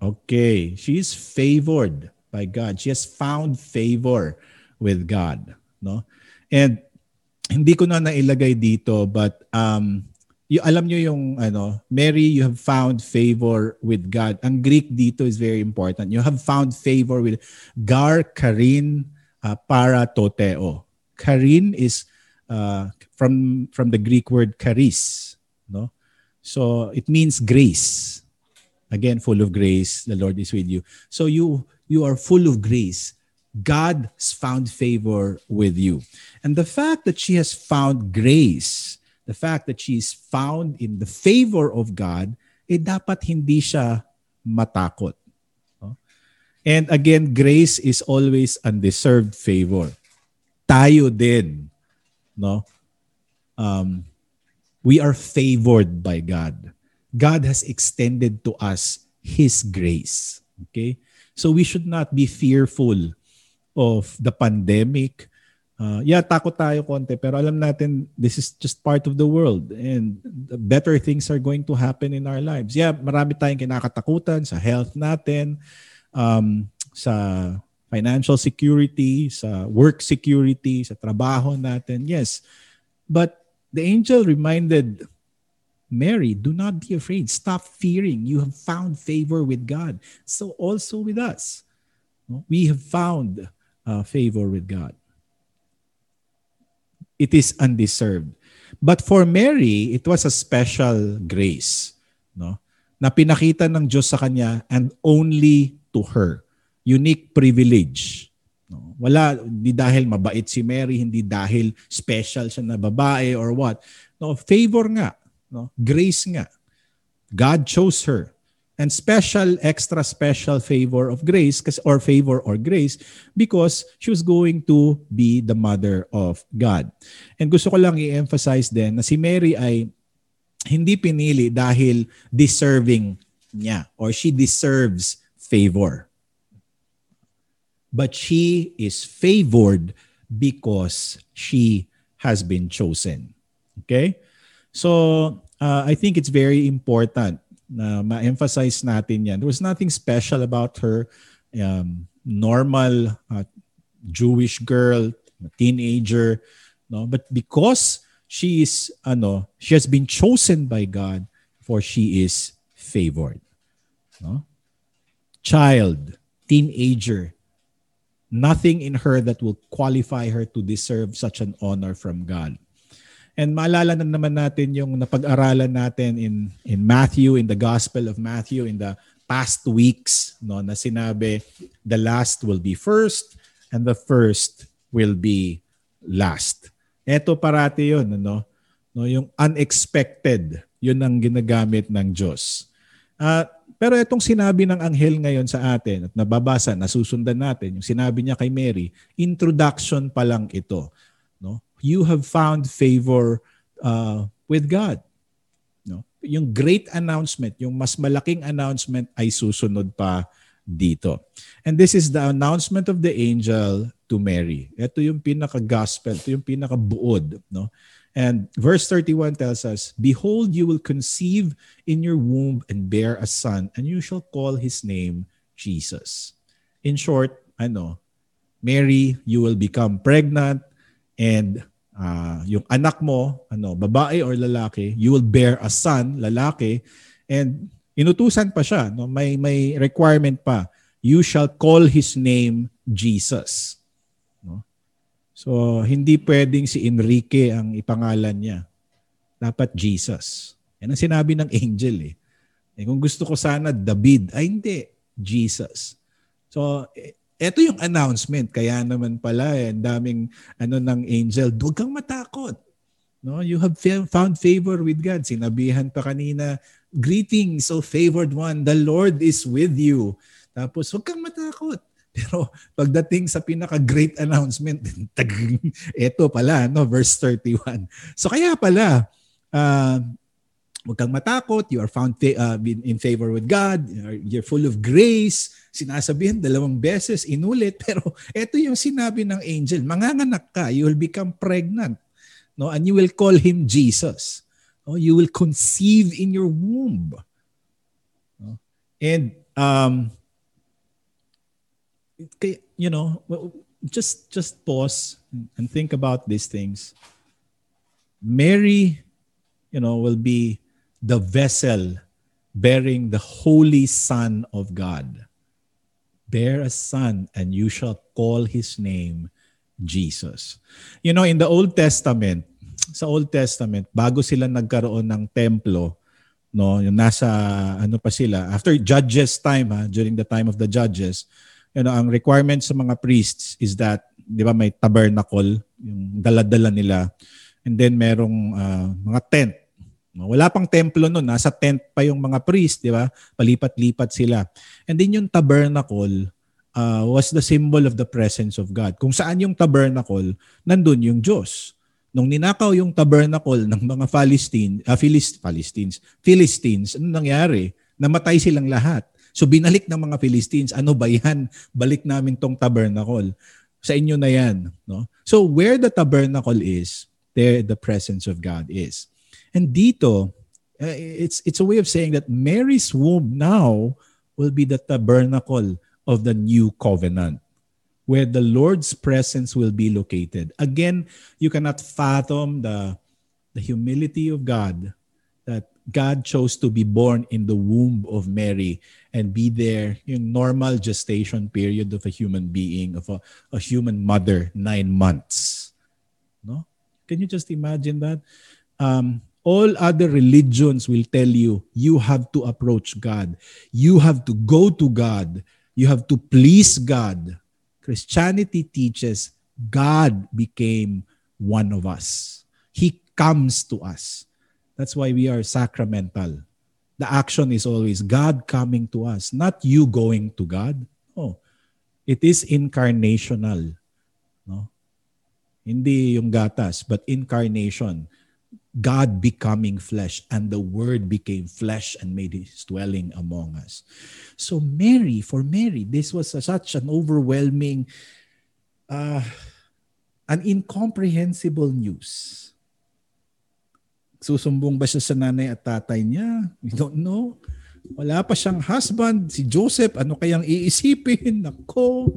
Okay, she is favored by God. She has found favor with God, no? And hindi ko na nailagay dito but um y- alam niyo yung ano, Mary, you have found favor with God. Ang Greek dito is very important. You have found favor with gar karin uh, para toteo. Karin is uh, from from the Greek word charis, no? So it means grace. Again, full of grace, the Lord is with you. So you you are full of grace. God has found favor with you. And the fact that she has found grace, the fact that she is found in the favor of God, eh dapat hindi siya matakot. And again, grace is always undeserved favor. Tayo din, no? Um, we are favored by God. God has extended to us His grace. Okay? So we should not be fearful of the pandemic. Uh, yeah, takot tayo konti, pero alam natin this is just part of the world and better things are going to happen in our lives. Yeah, marami tayong kinakatakutan sa health natin, um, sa financial security, sa work security, sa trabaho natin. Yes. But the angel reminded Mary, do not be afraid. Stop fearing. You have found favor with God. So also with us. We have found uh, favor with God. It is undeserved. But for Mary, it was a special grace. No? Na pinakita ng Diyos sa kanya and only to her. Unique privilege. No? Wala, hindi dahil mabait si Mary, hindi dahil special siya na babae or what. No, favor nga No? Grace nga. God chose her. And special, extra special favor of grace or favor or grace because she was going to be the mother of God. And gusto ko lang i-emphasize din na si Mary ay hindi pinili dahil deserving niya or she deserves favor. But she is favored because she has been chosen. Okay? So, uh, I think it's very important na ma-emphasize natin yan. There was nothing special about her. Um, normal uh, Jewish girl, teenager, no? But because she is ano, she has been chosen by God for she is favored. No? Child, teenager, nothing in her that will qualify her to deserve such an honor from God. And maalala na naman natin yung napag-aralan natin in in Matthew, in the Gospel of Matthew, in the past weeks, no, na sinabi, the last will be first and the first will be last. Ito parati yun, ano? No, yung unexpected, yun ang ginagamit ng Diyos. Uh, pero itong sinabi ng anghel ngayon sa atin at nababasa, nasusundan natin, yung sinabi niya kay Mary, introduction pa lang ito. You have found favor uh, with God. No? Yung great announcement, yung mas malaking announcement ay susunod pa dito. And this is the announcement of the angel to Mary. Ito yung pinaka-gospel, ito yung pinaka-buod. No? And verse 31 tells us, Behold, you will conceive in your womb and bear a son, and you shall call his name Jesus. In short, ano, Mary, you will become pregnant and uh, yung anak mo, ano, babae or lalaki, you will bear a son, lalaki, and inutusan pa siya, no? may, may requirement pa. You shall call his name Jesus. No? So, hindi pwedeng si Enrique ang ipangalan niya. Dapat Jesus. Yan ang sinabi ng angel eh. eh kung gusto ko sana David, ay hindi, Jesus. So, ito yung announcement. Kaya naman pala, eh, daming ano ng angel, huwag kang matakot. No, you have found favor with God. Sinabihan pa kanina, greetings, O favored one, the Lord is with you. Tapos, huwag kang matakot. Pero pagdating sa pinaka-great announcement, ito pala, no, verse 31. So kaya pala, uh, Huwag kang matakot. You are found uh, in favor with God. You're full of grace. Sinasabihan dalawang beses, inulit. Pero ito yung sinabi ng angel. Manganganak ka. You will become pregnant. No? And you will call him Jesus. No? You will conceive in your womb. No? And, um, you know, just just pause and think about these things. Mary, you know, will be the vessel bearing the Holy Son of God. Bear a son, and you shall call his name Jesus. You know, in the Old Testament, sa Old Testament, bago sila nagkaroon ng templo, no, yung nasa ano pa sila, after Judges time ha, during the time of the Judges, you know, ang requirement sa mga priests is that, 'di ba, may tabernacle, yung dala-dala nila. And then merong uh, mga tent wala pang templo noon, nasa tent pa yung mga priest, di ba? Palipat-lipat sila. And then yung tabernacle uh, was the symbol of the presence of God. Kung saan yung tabernacle, nandun yung Diyos. Nung ninakaw yung tabernacle ng mga Palestine, uh, Philist, Palestines, Philistines, ano nangyari? Namatay silang lahat. So binalik ng mga Philistines, ano ba yan? Balik namin tong tabernacle. Sa inyo na yan. No? So where the tabernacle is, there the presence of God is. And dito, uh, it's it's a way of saying that Mary's womb now will be the tabernacle of the new covenant where the Lord's presence will be located. Again, you cannot fathom the the humility of God that God chose to be born in the womb of Mary and be there in normal gestation period of a human being, of a, a human mother, nine months. No? Can you just imagine that? Um, all other religions will tell you you have to approach God. You have to go to God. You have to please God. Christianity teaches God became one of us. He comes to us. That's why we are sacramental. The action is always God coming to us, not you going to God. Oh, it is incarnational. No? Hindi yung gatas, but incarnation God becoming flesh, and the Word became flesh and made his dwelling among us. So, Mary, for Mary, this was a, such an overwhelming, uh, an incomprehensible news. Susumbong ba siya sa nanay at tatay niya? We don't know. Wala pa siyang husband, si Joseph, ano kayang iisipin? Nako,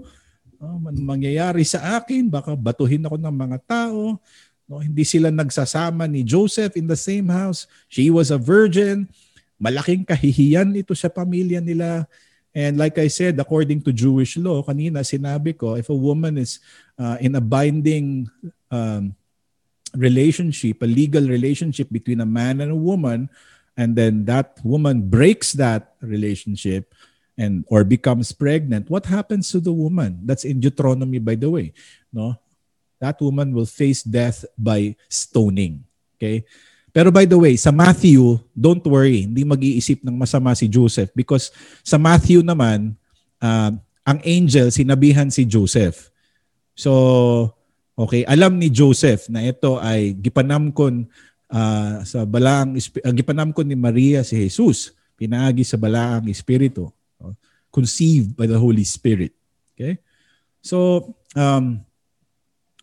oh, mangyayari sa akin, baka batuhin ako ng mga tao. No, hindi sila nagsasama ni Joseph in the same house. She was a virgin. Malaking kahihiyan ito sa pamilya nila. And like I said, according to Jewish law, kanina sinabi ko, if a woman is uh, in a binding um, relationship, a legal relationship between a man and a woman, and then that woman breaks that relationship and or becomes pregnant, what happens to the woman? That's in Deuteronomy, by the way. No, that woman will face death by stoning. Okay? Pero by the way, sa Matthew, don't worry, hindi mag-iisip ng masama si Joseph because sa Matthew naman, uh, ang angel sinabihan si Joseph. So, okay, alam ni Joseph na ito ay gipanamkon uh, sa balaang uh, gipanamkon ni Maria si Jesus, pinaagi sa balaang espiritu, conceived by the Holy Spirit. Okay? So, um,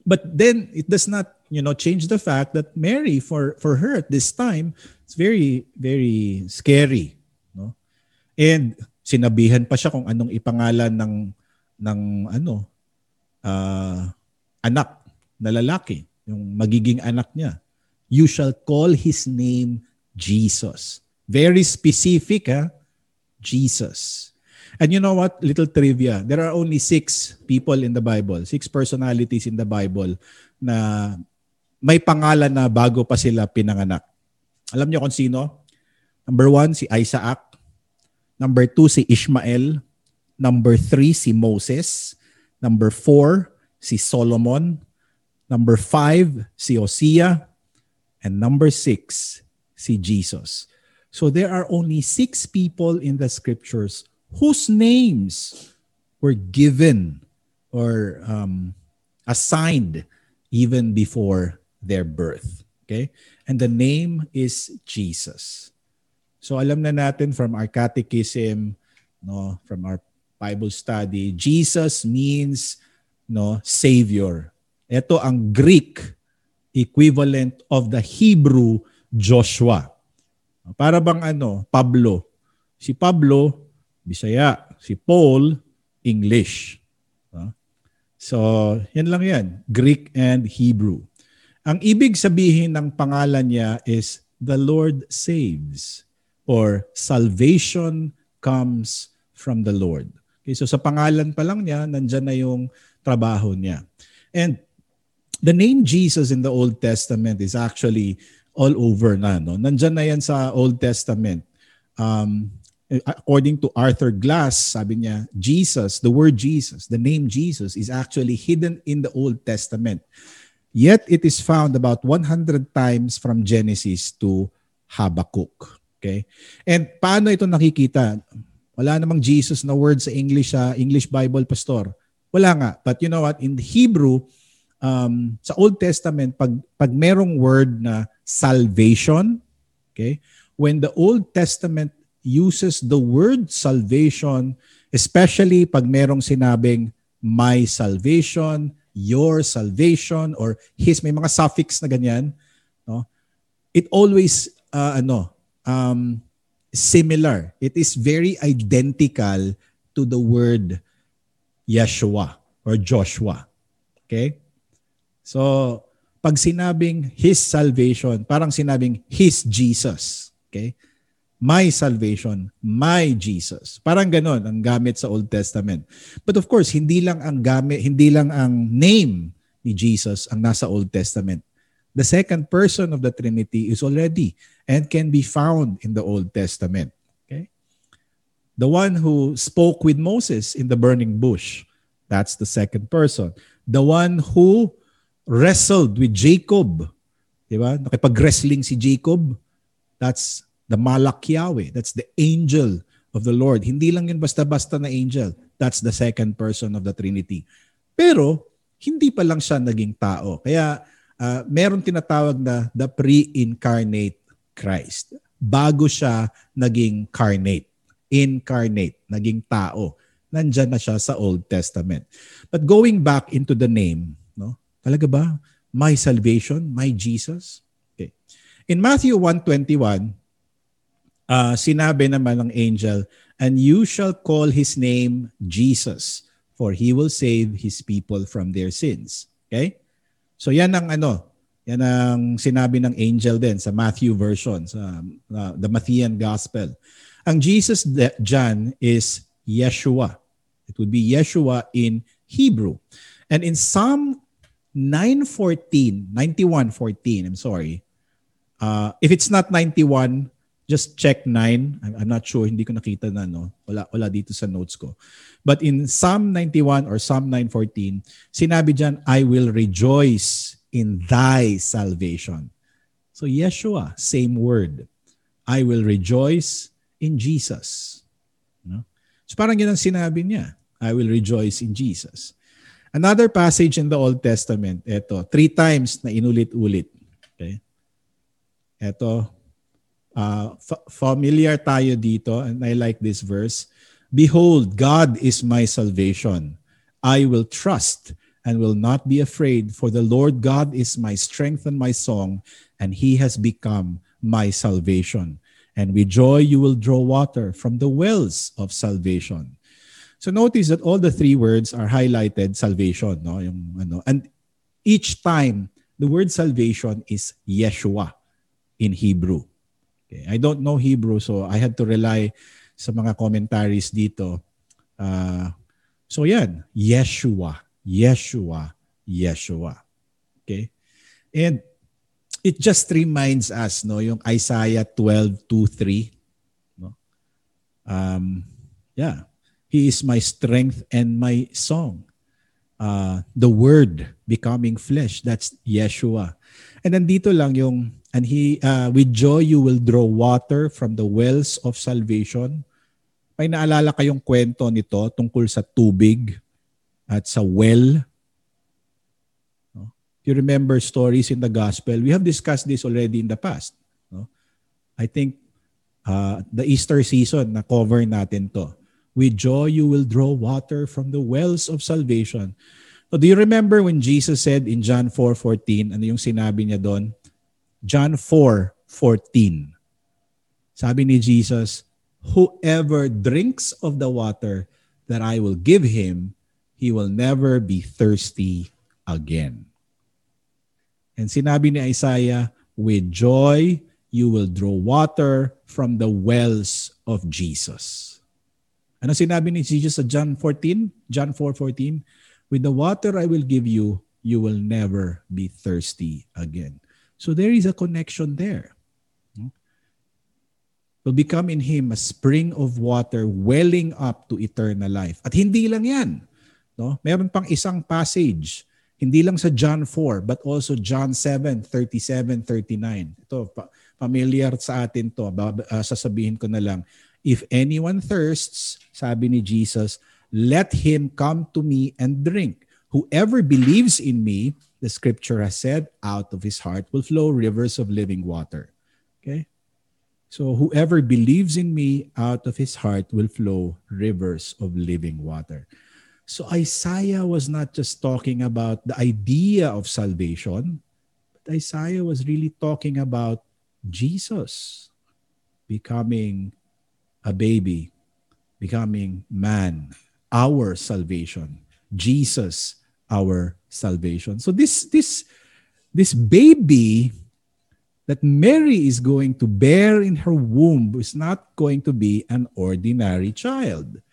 but then it does not you know change the fact that mary for for her at this time it's very very scary no and Sinabihan pa siya kung anong ipangalan ng ng ano uh, anak na lalaki, yung magiging anak niya. You shall call his name Jesus. Very specific, ha? Jesus. And you know what? Little trivia. There are only six people in the Bible, six personalities in the Bible na may pangalan na bago pa sila pinanganak. Alam niyo kung sino? Number one, si Isaac. Number two, si Ishmael. Number three, si Moses. Number four, si Solomon. Number five, si Hosea. And number six, si Jesus. So there are only six people in the scriptures whose names were given or um, assigned even before their birth. Okay? And the name is Jesus. So alam na natin from our catechism, no, from our Bible study, Jesus means no, savior. Ito ang Greek equivalent of the Hebrew Joshua. Para bang ano, Pablo. Si Pablo, Bisaya. Si Paul, English. So, yan lang yan. Greek and Hebrew. Ang ibig sabihin ng pangalan niya is the Lord saves or salvation comes from the Lord. Okay, so sa pangalan pa lang niya, nandyan na yung trabaho niya. And the name Jesus in the Old Testament is actually all over na. No? Nandyan na yan sa Old Testament. Um, according to Arthur Glass, sabi niya, Jesus, the word Jesus, the name Jesus is actually hidden in the Old Testament. Yet it is found about 100 times from Genesis to Habakkuk. Okay? And paano ito nakikita? Wala namang Jesus na word sa English sa English Bible pastor. Wala nga. But you know what? In Hebrew, um, sa Old Testament, pag, pag merong word na salvation, okay, when the Old Testament uses the word salvation, especially pag merong sinabing my salvation, your salvation, or his, may mga suffix na ganyan, no? it always, uh, ano, um, similar. It is very identical to the word Yeshua or Joshua. Okay? So, pag sinabing His salvation, parang sinabing His Jesus. Okay? My salvation, my Jesus. Parang ganon ang gamit sa Old Testament. But of course, hindi lang ang gamit, hindi lang ang name ni Jesus ang nasa Old Testament. The second person of the Trinity is already and can be found in the Old Testament. Okay? The one who spoke with Moses in the burning bush, that's the second person. The one who wrestled with Jacob, di ba? Nakipag-wrestling si Jacob, that's the Malak Yahweh. That's the angel of the Lord. Hindi lang yun basta-basta na angel. That's the second person of the Trinity. Pero, hindi pa lang siya naging tao. Kaya, uh, meron tinatawag na the pre-incarnate Christ. Bago siya naging carnate. Incarnate. Naging tao. Nandyan na siya sa Old Testament. But going back into the name, no? Talaga ba? My salvation, my Jesus? Okay. In Matthew 1:21, uh, sinabi naman ng angel, And you shall call his name Jesus, for he will save his people from their sins. Okay? So yan ang ano, yan ang sinabi ng angel din sa Matthew version, sa uh, the Matthean Gospel. Ang Jesus John is Yeshua. It would be Yeshua in Hebrew. And in Psalm 9.14, 91.14, I'm sorry, uh, if it's not 91, just check 9. I'm, I'm not sure, hindi ko nakita na, no? Wala, wala dito sa notes ko. But in Psalm 91 or Psalm 9.14, sinabi dyan, I will rejoice in thy salvation. So Yeshua, same word. I will rejoice in Jesus. No? So parang yun ang sinabi niya. I will rejoice in Jesus. Another passage in the Old Testament, ito, three times na inulit-ulit. Okay? Ito, Uh, f- familiar tayo dito and I like this verse. Behold, God is my salvation. I will trust and will not be afraid, for the Lord God is my strength and my song, and he has become my salvation. And with joy you will draw water from the wells of salvation. So notice that all the three words are highlighted salvation, no? Yung ano. And each time the word salvation is Yeshua in Hebrew. Okay. I don't know Hebrew so I had to rely sa mga commentaries dito. Uh, so yan, Yeshua, Yeshua, Yeshua. Okay? And it just reminds us no yung Isaiah 12:2-3 no um yeah he is my strength and my song uh the word becoming flesh that's Yeshua and then dito lang yung and he uh, with joy you will draw water from the wells of salvation may naalala kayong kwento nito tungkol sa tubig at sa well you remember stories in the gospel, we have discussed this already in the past. No? I think uh, the Easter season na cover natin to. With joy you will draw water from the wells of salvation. So do you remember when Jesus said in John 4:14, ano yung sinabi niya doon? John 4:14. Sabi ni Jesus, whoever drinks of the water that I will give him, he will never be thirsty again. And sinabi ni Isaiah, with joy you will draw water from the wells of Jesus. Ano sinabi ni Jesus sa John 14? John 4:14, with the water I will give you, you will never be thirsty again. So there is a connection there. Will become in him a spring of water welling up to eternal life. At hindi lang 'yan, no? Meron pang isang passage hindi lang sa John 4, but also John 7, 37, 39. Ito, pa- familiar sa atin to. Uh, sasabihin ko na lang. If anyone thirsts, sabi ni Jesus, let him come to me and drink. Whoever believes in me, the scripture has said, out of his heart will flow rivers of living water. Okay? So whoever believes in me, out of his heart will flow rivers of living water. So Isaiah was not just talking about the idea of salvation, but Isaiah was really talking about Jesus becoming a baby, becoming man, our salvation. Jesus, our salvation. So this this this baby that Mary is going to bear in her womb is not going to be an ordinary child.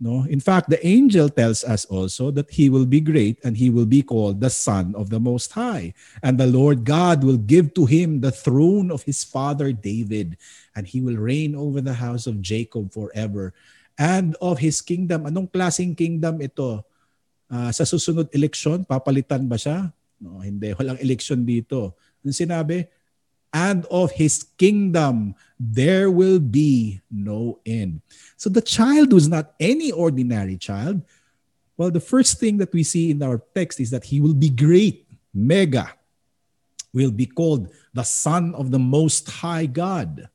No? In fact, the angel tells us also that he will be great and he will be called the Son of the Most High. And the Lord God will give to him the throne of his father David, and he will reign over the house of Jacob forever. And of his kingdom, anong klaseng kingdom ito? Uh, sa susunod eleksyon, papalitan ba siya? No, hindi. Walang eleksyon dito. Ang sinabi, and of his kingdom there will be no end. So the child was not any ordinary child. Well, the first thing that we see in our text is that he will be great, mega, will be called the Son of the Most High God.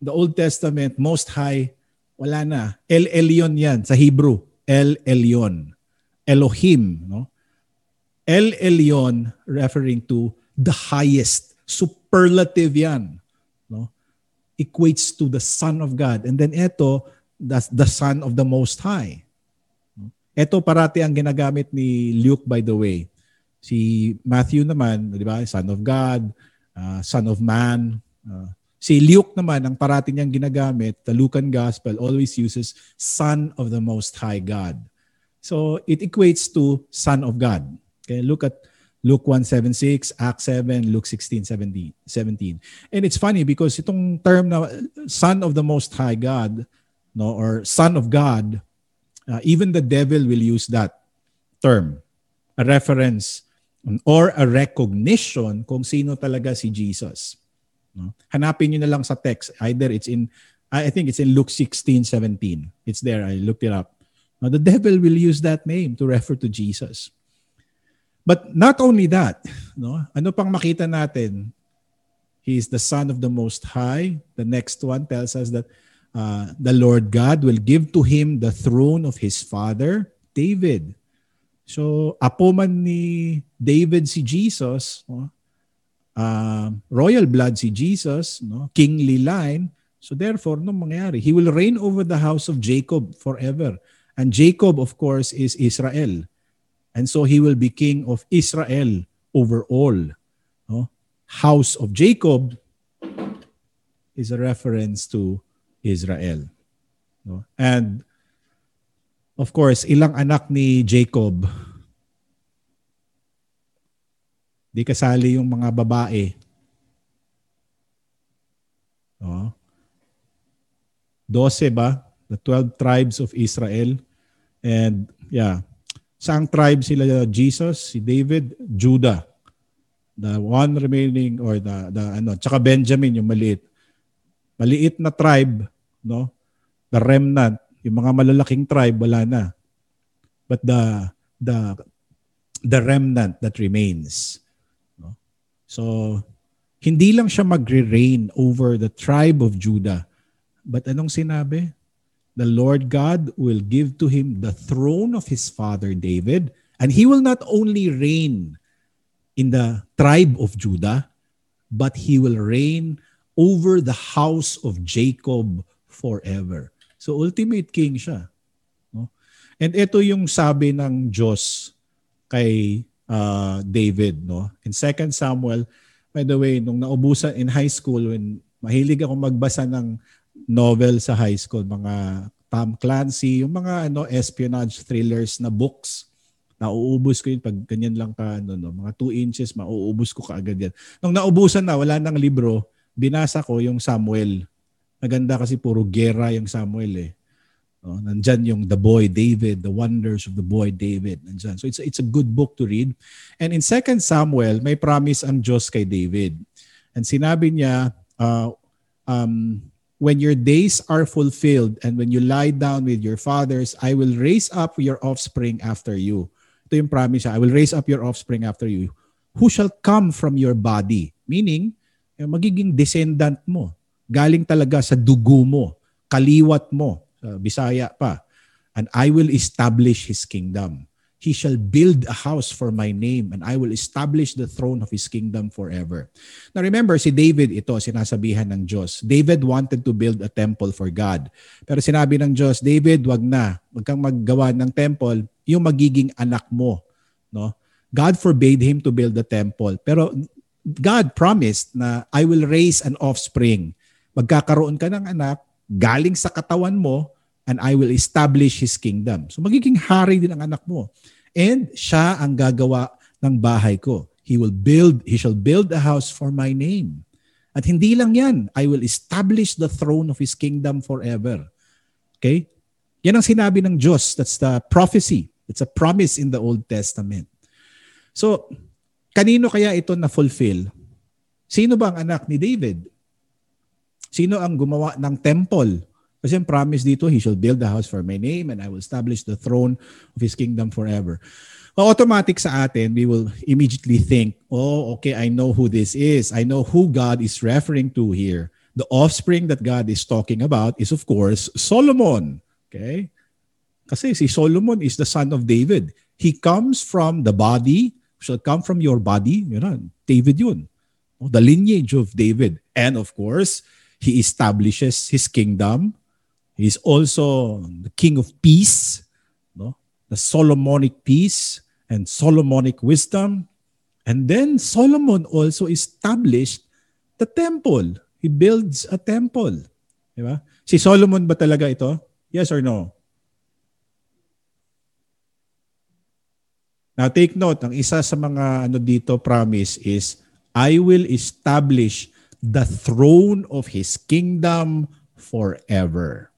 The Old Testament, Most High, wala na. El Elyon yan sa Hebrew. El Elyon. Elohim. No? El Elyon referring to the highest. Superlative yan equates to the Son of God. And then ito, the, the Son of the Most High. Ito parati ang ginagamit ni Luke by the way. Si Matthew naman, di ba? Son of God, uh, Son of Man. Uh, si Luke naman, ang parati niyang ginagamit, the Lucan Gospel always uses Son of the Most High God. So it equates to Son of God. Okay, look at Luke 1:76, Acts 7, Luke 16, 17, 17. And it's funny because itong term na son of the most high God, no, or son of God, uh, even the devil will use that term, a reference or a recognition kung sino talaga si Jesus. No? Hanapin niyo na lang sa text. Either it's in I think it's in Luke 16, 17. It's there. I looked it up. Now, the devil will use that name to refer to Jesus. But not only that, no? Ano pang makita natin? He is the son of the most high. The next one tells us that uh, the Lord God will give to him the throne of his father David. So, apo man ni David si Jesus, no? uh, royal blood si Jesus, no? kingly line. So therefore, no mangyari? He will reign over the house of Jacob forever. And Jacob, of course, is Israel. And so he will be king of Israel over all. No? House of Jacob is a reference to Israel. No? And of course, ilang anak ni Jacob Di kasali yung mga babae. Oh. 12 ba? The 12 tribes of Israel. And yeah, saang tribe sila Jesus, si David, Judah. The one remaining or the the ano, tsaka Benjamin yung maliit. Maliit na tribe, no? The remnant, yung mga malalaking tribe wala na. But the the the remnant that remains So, hindi lang siya magre-reign over the tribe of Judah. But anong sinabi? The Lord God will give to him the throne of his father David, and he will not only reign in the tribe of Judah, but he will reign over the house of Jacob forever. So ultimate king siya. No? And ito yung sabi ng Diyos kay uh, David. No? In 2 Samuel, by the way, nung naubusan in high school, when mahilig ako magbasa ng novel sa high school, mga Tom Clancy, yung mga ano espionage thrillers na books. Nauubos ko yun pag ganyan lang ka, ano, no, mga 2 inches, mauubos ko kaagad yan. Nung naubusan na, wala nang libro, binasa ko yung Samuel. Maganda kasi puro gera yung Samuel eh. No, nandyan yung The Boy David, The Wonders of the Boy David. Nandyan. So it's, it's a good book to read. And in 2 Samuel, may promise ang Diyos kay David. And sinabi niya, uh, um, when your days are fulfilled and when you lie down with your fathers, I will raise up your offspring after you. Ito yung promise I will raise up your offspring after you who shall come from your body. Meaning, magiging descendant mo. Galing talaga sa dugo mo, kaliwat mo, Bisaya pa. And I will establish his kingdom. He shall build a house for my name and I will establish the throne of his kingdom forever. Now remember, si David ito, sinasabihan ng Diyos. David wanted to build a temple for God. Pero sinabi ng Diyos, David, wag na. Wag kang maggawa ng temple, yung magiging anak mo. No? God forbade him to build the temple. Pero God promised na I will raise an offspring. Magkakaroon ka ng anak, galing sa katawan mo, and I will establish His kingdom. So magiging hari din ang anak mo. And siya ang gagawa ng bahay ko. He will build, he shall build a house for my name. At hindi lang yan, I will establish the throne of His kingdom forever. Okay? Yan ang sinabi ng Diyos. That's the prophecy. It's a promise in the Old Testament. So, kanino kaya ito na-fulfill? Sino ba ang anak ni David? Sino ang gumawa ng temple kasi ang promise dito, He shall build the house for my name and I will establish the throne of His kingdom forever. Well, automatic sa atin, we will immediately think, oh, okay, I know who this is. I know who God is referring to here. The offspring that God is talking about is, of course, Solomon. Okay? Kasi si Solomon is the son of David. He comes from the body, shall come from your body. Yun na, David yun. The lineage of David. And of course, he establishes his kingdom He's also the king of peace, no? the Solomonic peace and Solomonic wisdom. And then Solomon also established the temple. He builds a temple. Di ba? Si Solomon ba talaga ito? Yes or no? Now take note, ang isa sa mga ano dito promise is I will establish the throne of his kingdom forever.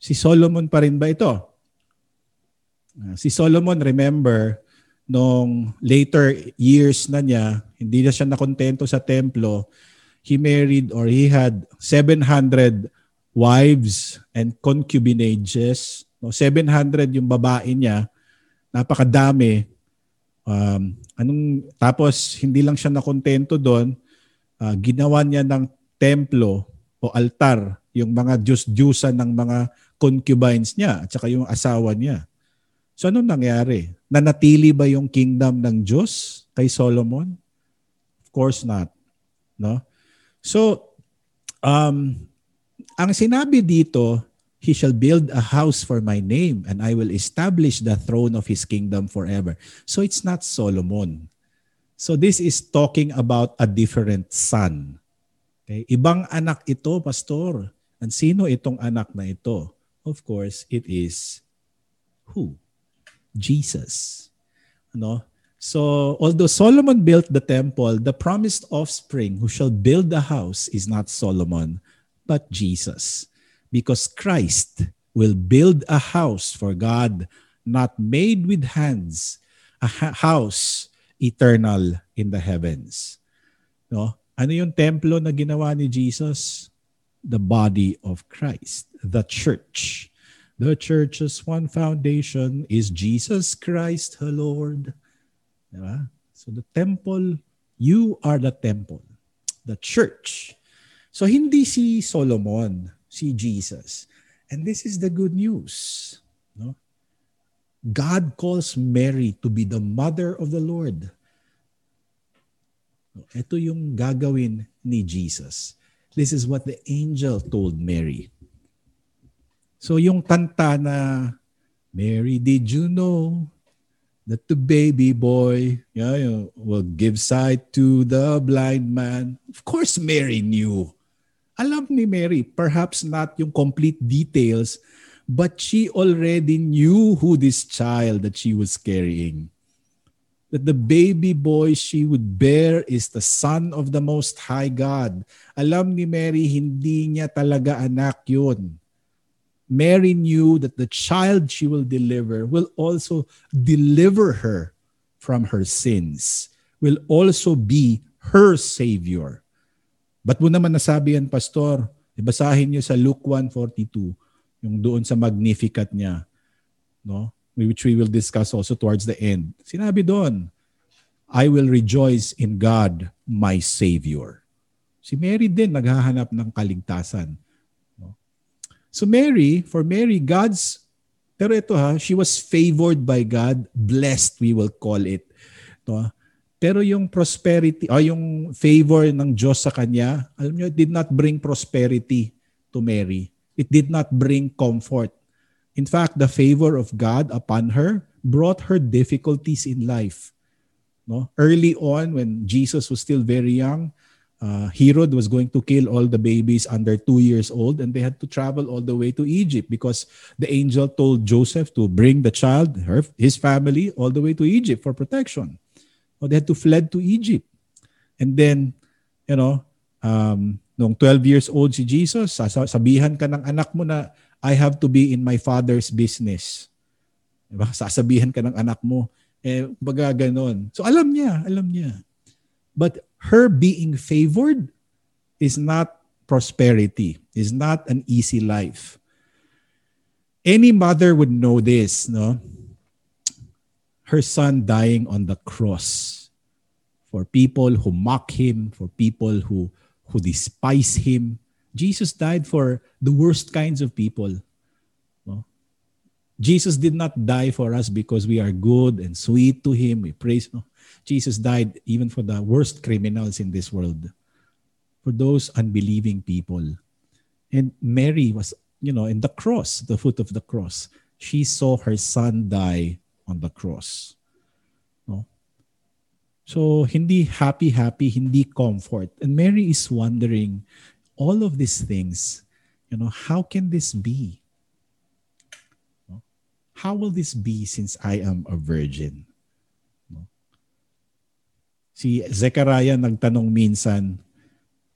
Si Solomon pa rin ba ito? Ah, si Solomon, remember, nung later years na niya, hindi na siya nakontento sa templo, he married or he had 700 wives and concubinages. No, 700 yung babae niya. Napakadami. Um, anong, tapos, hindi lang siya nakontento doon. Uh, ginawa niya ng templo o altar yung mga Diyos-Diyusan ng mga concubines niya at saka yung asawa niya. So anong nangyari? Nanatili ba yung kingdom ng Diyos kay Solomon? Of Of course not. No? So, um, ang sinabi dito, He shall build a house for my name and I will establish the throne of his kingdom forever. So it's not Solomon. So this is talking about a different son. Okay? Ibang anak ito, pastor. And sino itong anak na ito? Of course, it is who? Jesus. No? So, although Solomon built the temple, the promised offspring who shall build the house is not Solomon, but Jesus. Because Christ will build a house for God, not made with hands, a ha- house eternal in the heavens. No? Ano yung templo na ginawa ni Jesus? The body of Christ, the church. The church's one foundation is Jesus Christ, the Lord. Diba? So the temple, you are the temple. The church. So hindi si Solomon, si Jesus. And this is the good news. No? God calls Mary to be the mother of the Lord. Ito yung gagawin ni Jesus. This is what the angel told Mary. So yung kanta na, Mary, did you know that the baby boy yeah, will give sight to the blind man? Of course, Mary knew. Alam ni Mary, perhaps not yung complete details, but she already knew who this child that she was carrying that the baby boy she would bear is the Son of the Most High God. Alam ni Mary, hindi niya talaga anak yun. Mary knew that the child she will deliver will also deliver her from her sins, will also be her Savior. Ba't mo naman nasabi yan, Pastor? Ibasahin niyo sa Luke 1.42, yung doon sa Magnificat niya. No? Which we will discuss also towards the end. Sinabi doon, I will rejoice in God, my Savior. Si Mary din naghahanap ng kaligtasan. So Mary, for Mary, God's, pero ito ha, she was favored by God, blessed we will call it. No? Pero yung prosperity, o yung favor ng Diyos sa kanya, alam niyo, it did not bring prosperity to Mary. It did not bring comfort. In fact, the favor of God upon her brought her difficulties in life. No? Early on, when Jesus was still very young, uh, Herod was going to kill all the babies under two years old, and they had to travel all the way to Egypt because the angel told Joseph to bring the child, her, his family, all the way to Egypt for protection. So they had to fled to Egypt. And then, you know, um, nung 12 years old si Jesus, sasabihan ka ng anak mo na I have to be in my father's business. Diba? Sasabihan ka ng anak mo. Eh, baga ganon. So alam niya, alam niya. But her being favored is not prosperity, is not an easy life. Any mother would know this, no? Her son dying on the cross for people who mock him, for people who who despise him, Jesus died for the worst kinds of people. Jesus did not die for us because we are good and sweet to Him. We praise. Jesus died even for the worst criminals in this world, for those unbelieving people. And Mary was, you know, in the cross, the foot of the cross. She saw her son die on the cross. No? So, hindi happy, happy, hindi comfort. And Mary is wondering, all of these things, you know, how can this be? How will this be since I am a virgin? Si Zechariah nagtanong minsan,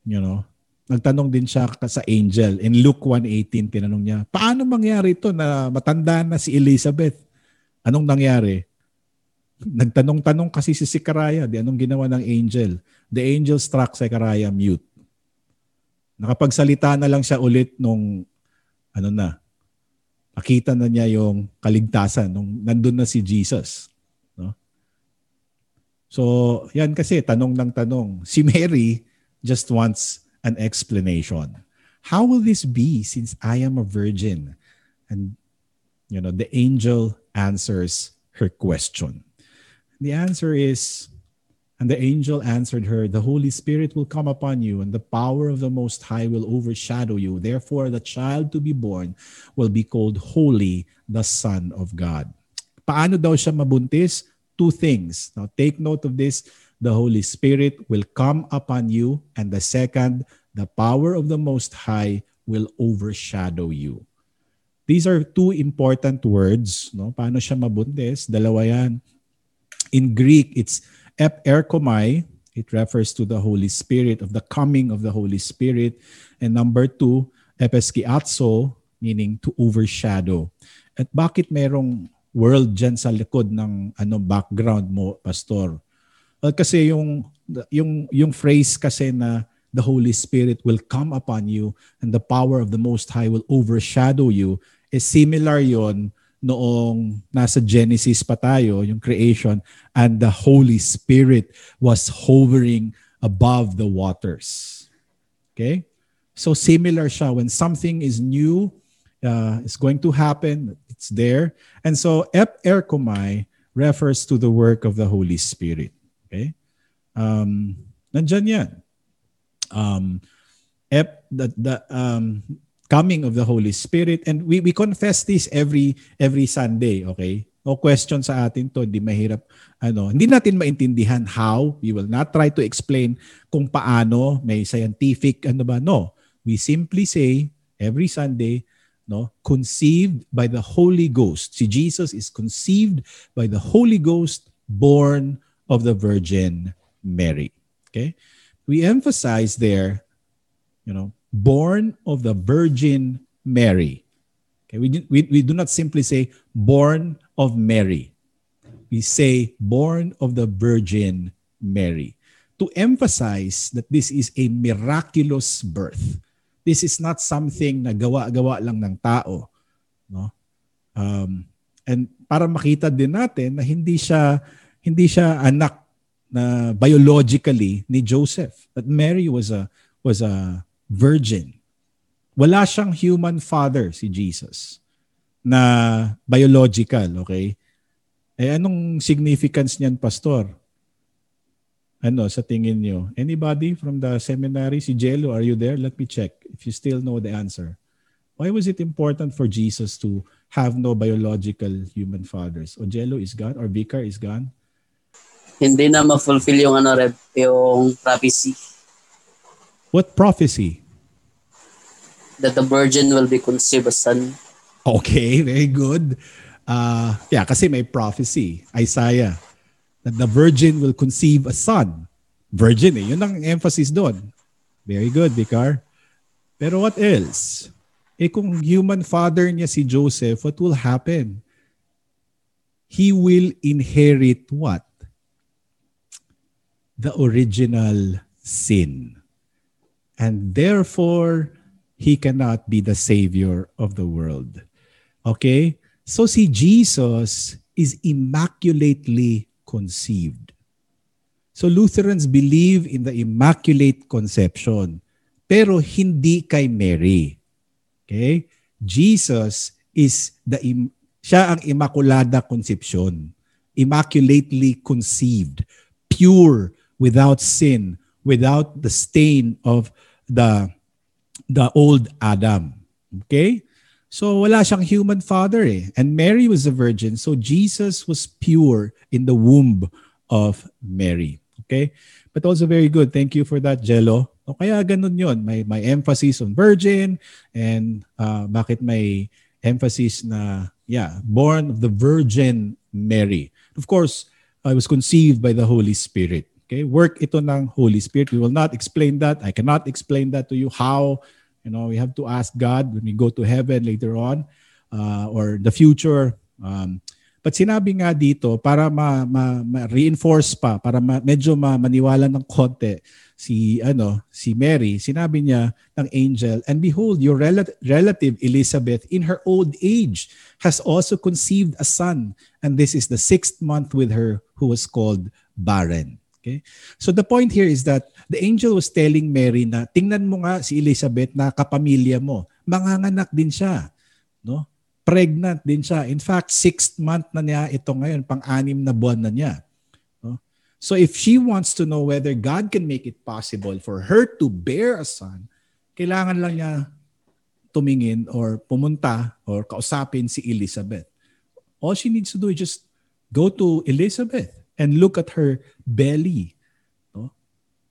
you know, nagtanong din siya sa angel. In Luke 1.18, tinanong niya, paano mangyari ito na matanda na si Elizabeth? Anong nangyari? Nagtanong-tanong kasi si Zechariah, di anong ginawa ng angel? The angel struck Zechariah mute. Nakapagsalita na lang siya ulit nung ano na, nakita na niya yung kaligtasan nung nandun na si Jesus. No? So, yan kasi, tanong ng tanong. Si Mary just wants an explanation. How will this be since I am a virgin? And, you know, the angel answers her question. The answer is, And the angel answered her, The Holy Spirit will come upon you, and the power of the Most High will overshadow you. Therefore, the child to be born will be called Holy, the Son of God. Paano daw siya mabuntis? Two things. Now, take note of this. The Holy Spirit will come upon you, and the second, the power of the Most High will overshadow you. These are two important words. No? Paano siya mabuntis? Dalawa yan. In Greek, it's Ep erkomai, it refers to the Holy Spirit, of the coming of the Holy Spirit. And number two, epeskiatso, meaning to overshadow. At bakit merong world dyan sa likod ng ano background mo, pastor? Well, kasi yung yung yung phrase kasi na the Holy Spirit will come upon you and the power of the Most High will overshadow you is similar yon noong nasa Genesis pa tayo, yung creation, and the Holy Spirit was hovering above the waters. Okay? So similar siya when something is new, uh, is going to happen, it's there. And so ep erkomai refers to the work of the Holy Spirit. Okay? Um, nandyan yan. Um, ep, the, the, um, coming of the Holy Spirit. And we, we confess this every every Sunday, okay? No question sa atin to, hindi mahirap. Ano, hindi natin maintindihan how. We will not try to explain kung paano, may scientific, ano ba? No. We simply say every Sunday, no, conceived by the Holy Ghost. Si Jesus is conceived by the Holy Ghost, born of the Virgin Mary. Okay? We emphasize there, you know, born of the Virgin Mary. Okay, we, we, we do not simply say born of Mary. We say born of the Virgin Mary to emphasize that this is a miraculous birth. This is not something na gawa-gawa lang ng tao. No? Um, and para makita din natin na hindi siya hindi siya anak na biologically ni Joseph. That Mary was a was a virgin. Wala siyang human father si Jesus na biological, okay? Eh anong significance niyan, pastor? Ano sa tingin niyo? Anybody from the seminary? Si Jello, are you there? Let me check if you still know the answer. Why was it important for Jesus to have no biological human fathers? O Jello is gone or Vicar is gone? Hindi na ma-fulfill yung ano, Rev, yung prophecy What prophecy? That the virgin will be conceived a son. Okay, very good. Uh, yeah, kasi may prophecy, Isaiah, that the virgin will conceive a son. Virgin eh, yun ang emphasis doon. Very good, Vicar. Pero what else? Eh kung human father niya si Joseph, what will happen? He will inherit what? The original sin. And therefore, he cannot be the savior of the world. Okay? So si Jesus is immaculately conceived. So Lutherans believe in the immaculate conception, pero hindi kay Mary. Okay? Jesus is the im- siya ang immaculada conception, immaculately conceived, pure, without sin, without the stain of the the old Adam. Okay? So wala siyang human father eh. And Mary was a virgin. So Jesus was pure in the womb of Mary. Okay? But also very good. Thank you for that, Jello. O kaya ganun yon May, may emphasis on virgin and uh, bakit may emphasis na, yeah, born of the Virgin Mary. Of course, I was conceived by the Holy Spirit. Okay? Work ito ng Holy Spirit. We will not explain that. I cannot explain that to you how. You know, we have to ask God when we go to heaven later on uh, or the future. Um, but sinabi nga dito, para ma, ma, ma-reinforce pa, para ma, medyo ma, maniwala ng konti, si ano si Mary sinabi niya ng angel and behold your rel- relative Elizabeth in her old age has also conceived a son and this is the sixth month with her who was called barren Okay? So the point here is that the angel was telling Mary na tingnan mo nga si Elizabeth na kapamilya mo. Manganganak din siya. No? Pregnant din siya. In fact, sixth month na niya ito ngayon, pang-anim na buwan na niya. No? So if she wants to know whether God can make it possible for her to bear a son, kailangan lang niya tumingin or pumunta or kausapin si Elizabeth. All she needs to do is just go to Elizabeth and look at her belly. No?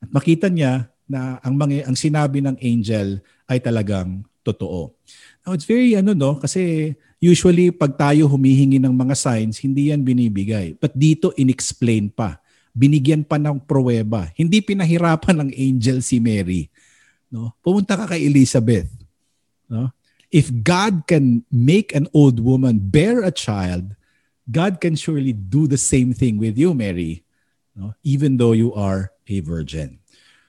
At makita niya na ang mga ang sinabi ng angel ay talagang totoo. Now it's very ano no kasi usually pag tayo humihingi ng mga signs hindi yan binibigay. But dito inexplain pa. Binigyan pa ng pruweba. Hindi pinahirapan ng angel si Mary. No? Pumunta ka kay Elizabeth. No? If God can make an old woman bear a child, God can surely do the same thing with you, Mary, no? even though you are a virgin.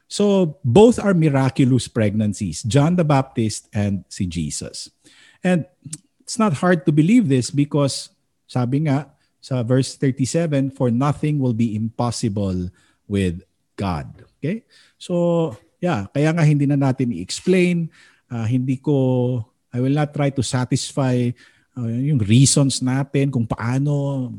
So both are miraculous pregnancies, John the Baptist and si Jesus. And it's not hard to believe this because sabi nga sa verse 37, for nothing will be impossible with God. Okay? So, yeah, kaya nga hindi na natin i-explain, uh, hindi ko I will not try to satisfy yung reasons natin kung paano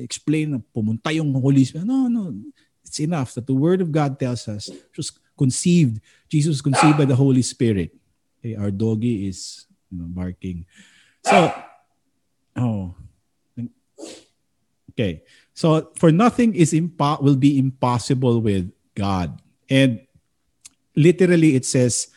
explain pumunta yung Holy Spirit. No, no. It's enough that the Word of God tells us just conceived. Jesus was conceived by the Holy Spirit. Okay, our doggy is you know, barking. So, oh, okay. So for nothing is impo- will be impossible with God, and literally it says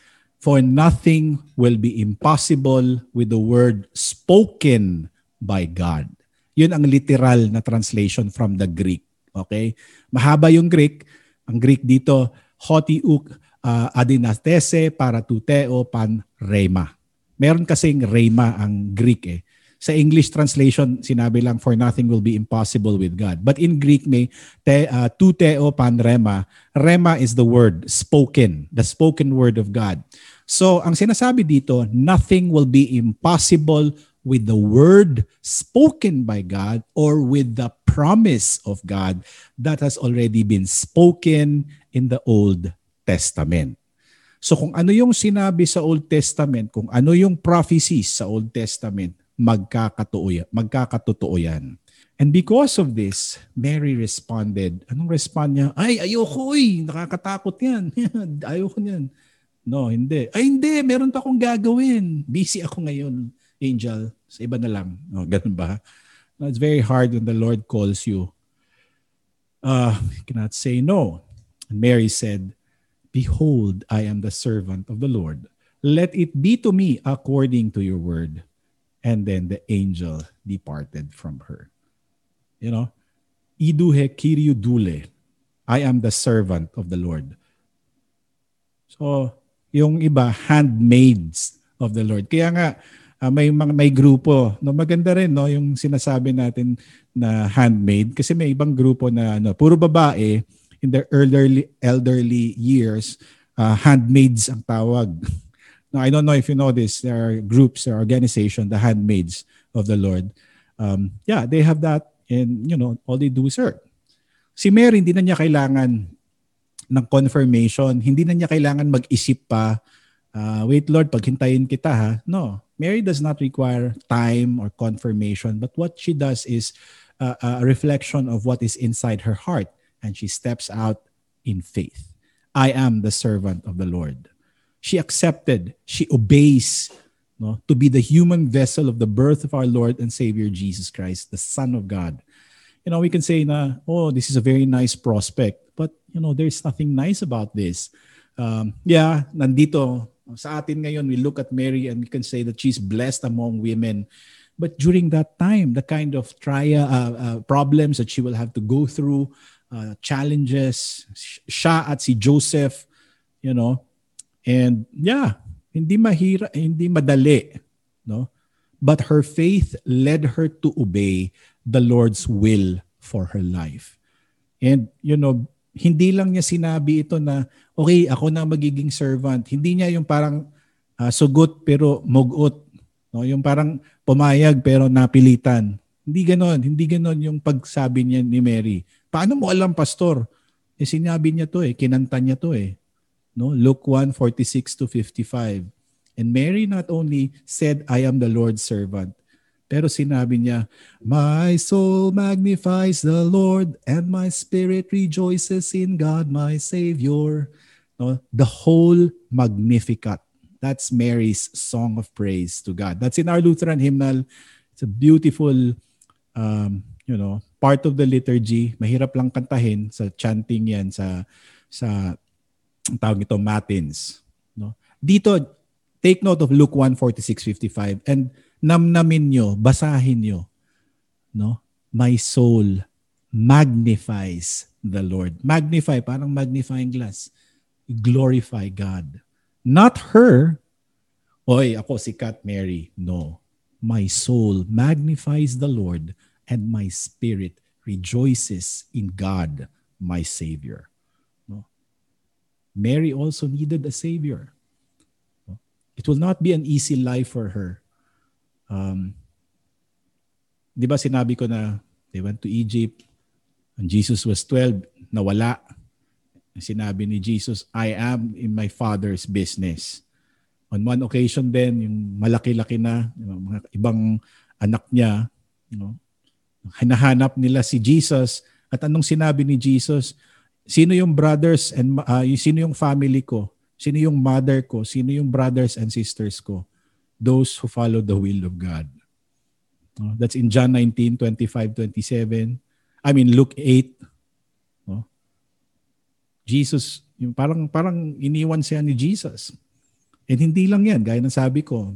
For nothing will be impossible with the word spoken by God. Yun ang literal na translation from the Greek. Okay? Mahaba yung Greek. Ang Greek dito, hotiuk uh, adinastese para tuteo pan rema. Meron kasing rema ang Greek eh. Sa English translation, sinabi lang, for nothing will be impossible with God. But in Greek, may te, uh, tuteo pan rema. Rema is the word, spoken, the spoken word of God. So, ang sinasabi dito, nothing will be impossible with the word spoken by God or with the promise of God that has already been spoken in the Old Testament. So kung ano yung sinabi sa Old Testament, kung ano yung prophecies sa Old Testament, magkakatotoo. Magkakatotoo yan. And because of this, Mary responded. Anong respond niya? Ay, ayoko eh. Nakakatakot yan. ayoko niyan. No, hindi. Ay, hindi. Meron pa akong gagawin. Busy ako ngayon, angel. Sa iba na lang. No, ganun ba? No, it's very hard when the Lord calls you. Uh, you cannot say no. And Mary said, Behold, I am the servant of the Lord. Let it be to me according to your word. And then the angel departed from her. You know, iduhe kiriu dule. I am the servant of the Lord. So, yung iba, handmaids of the Lord. Kaya nga, uh, may, may grupo. No, maganda rin no, yung sinasabi natin na handmaid. Kasi may ibang grupo na ano, puro babae in their elderly, elderly years, uh, handmaids ang tawag. Now, I don't know if you know this. There are groups, there are organizations, the handmaids of the Lord. Um, yeah, they have that and, you know, all they do is serve. Si Mary, hindi na niya kailangan ng confirmation. Hindi na niya kailangan mag-isip pa, uh, wait Lord, paghintayin kita ha. No, Mary does not require time or confirmation. But what she does is uh, a reflection of what is inside her heart. And she steps out in faith. I am the servant of the Lord she accepted, she obeys no, to be the human vessel of the birth of our Lord and Savior Jesus Christ, the Son of God. You know, we can say na, oh, this is a very nice prospect, but you know, there's nothing nice about this. Um, yeah, nandito sa atin ngayon, we look at Mary and we can say that she's blessed among women. But during that time, the kind of trial, uh, uh, problems that she will have to go through, uh, challenges, siya at si Joseph, you know, And yeah, hindi mahira, hindi madali, no? But her faith led her to obey the Lord's will for her life. And you know, hindi lang niya sinabi ito na okay, ako na magiging servant. Hindi niya yung parang uh, sugot pero mugot, no? Yung parang pumayag pero napilitan. Hindi ganoon, hindi ganoon yung pagsabi niya ni Mary. Paano mo alam, pastor? Eh sinabi niya to eh, kinanta niya to eh. No? Luke 1, 46 to 55. And Mary not only said, I am the Lord's servant, Pero sinabi niya, My soul magnifies the Lord and my spirit rejoices in God my Savior. No, the whole Magnificat. That's Mary's song of praise to God. That's in our Lutheran hymnal. It's a beautiful um, you know, part of the liturgy. Mahirap lang kantahin sa chanting yan sa sa tawag nito matins, no? Dito take note of Luke 1:46-55 and namnamin nyo, basahin nyo, no? My soul magnifies the Lord. Magnify, parang magnifying glass. Glorify God. Not her. Oy, ako si Kat Mary. No. My soul magnifies the Lord and my spirit rejoices in God, my Savior. No? Mary also needed a Savior. It will not be an easy life for her. Um, di ba sinabi ko na they went to Egypt and Jesus was 12, nawala. Sinabi ni Jesus, I am in my Father's business. On one occasion din, yung malaki-laki na, yung mga ibang anak niya, you know, hinahanap nila si Jesus at anong sinabi ni Jesus? Sino yung brothers and uh, sino yung family ko? Sino yung mother ko? Sino yung brothers and sisters ko? Those who follow the will of God. Uh, that's in John 19, 25, 27. I mean, Luke 8. Uh, Jesus, parang, parang iniwan siya ni Jesus. And hindi lang yan, gaya ng sabi ko,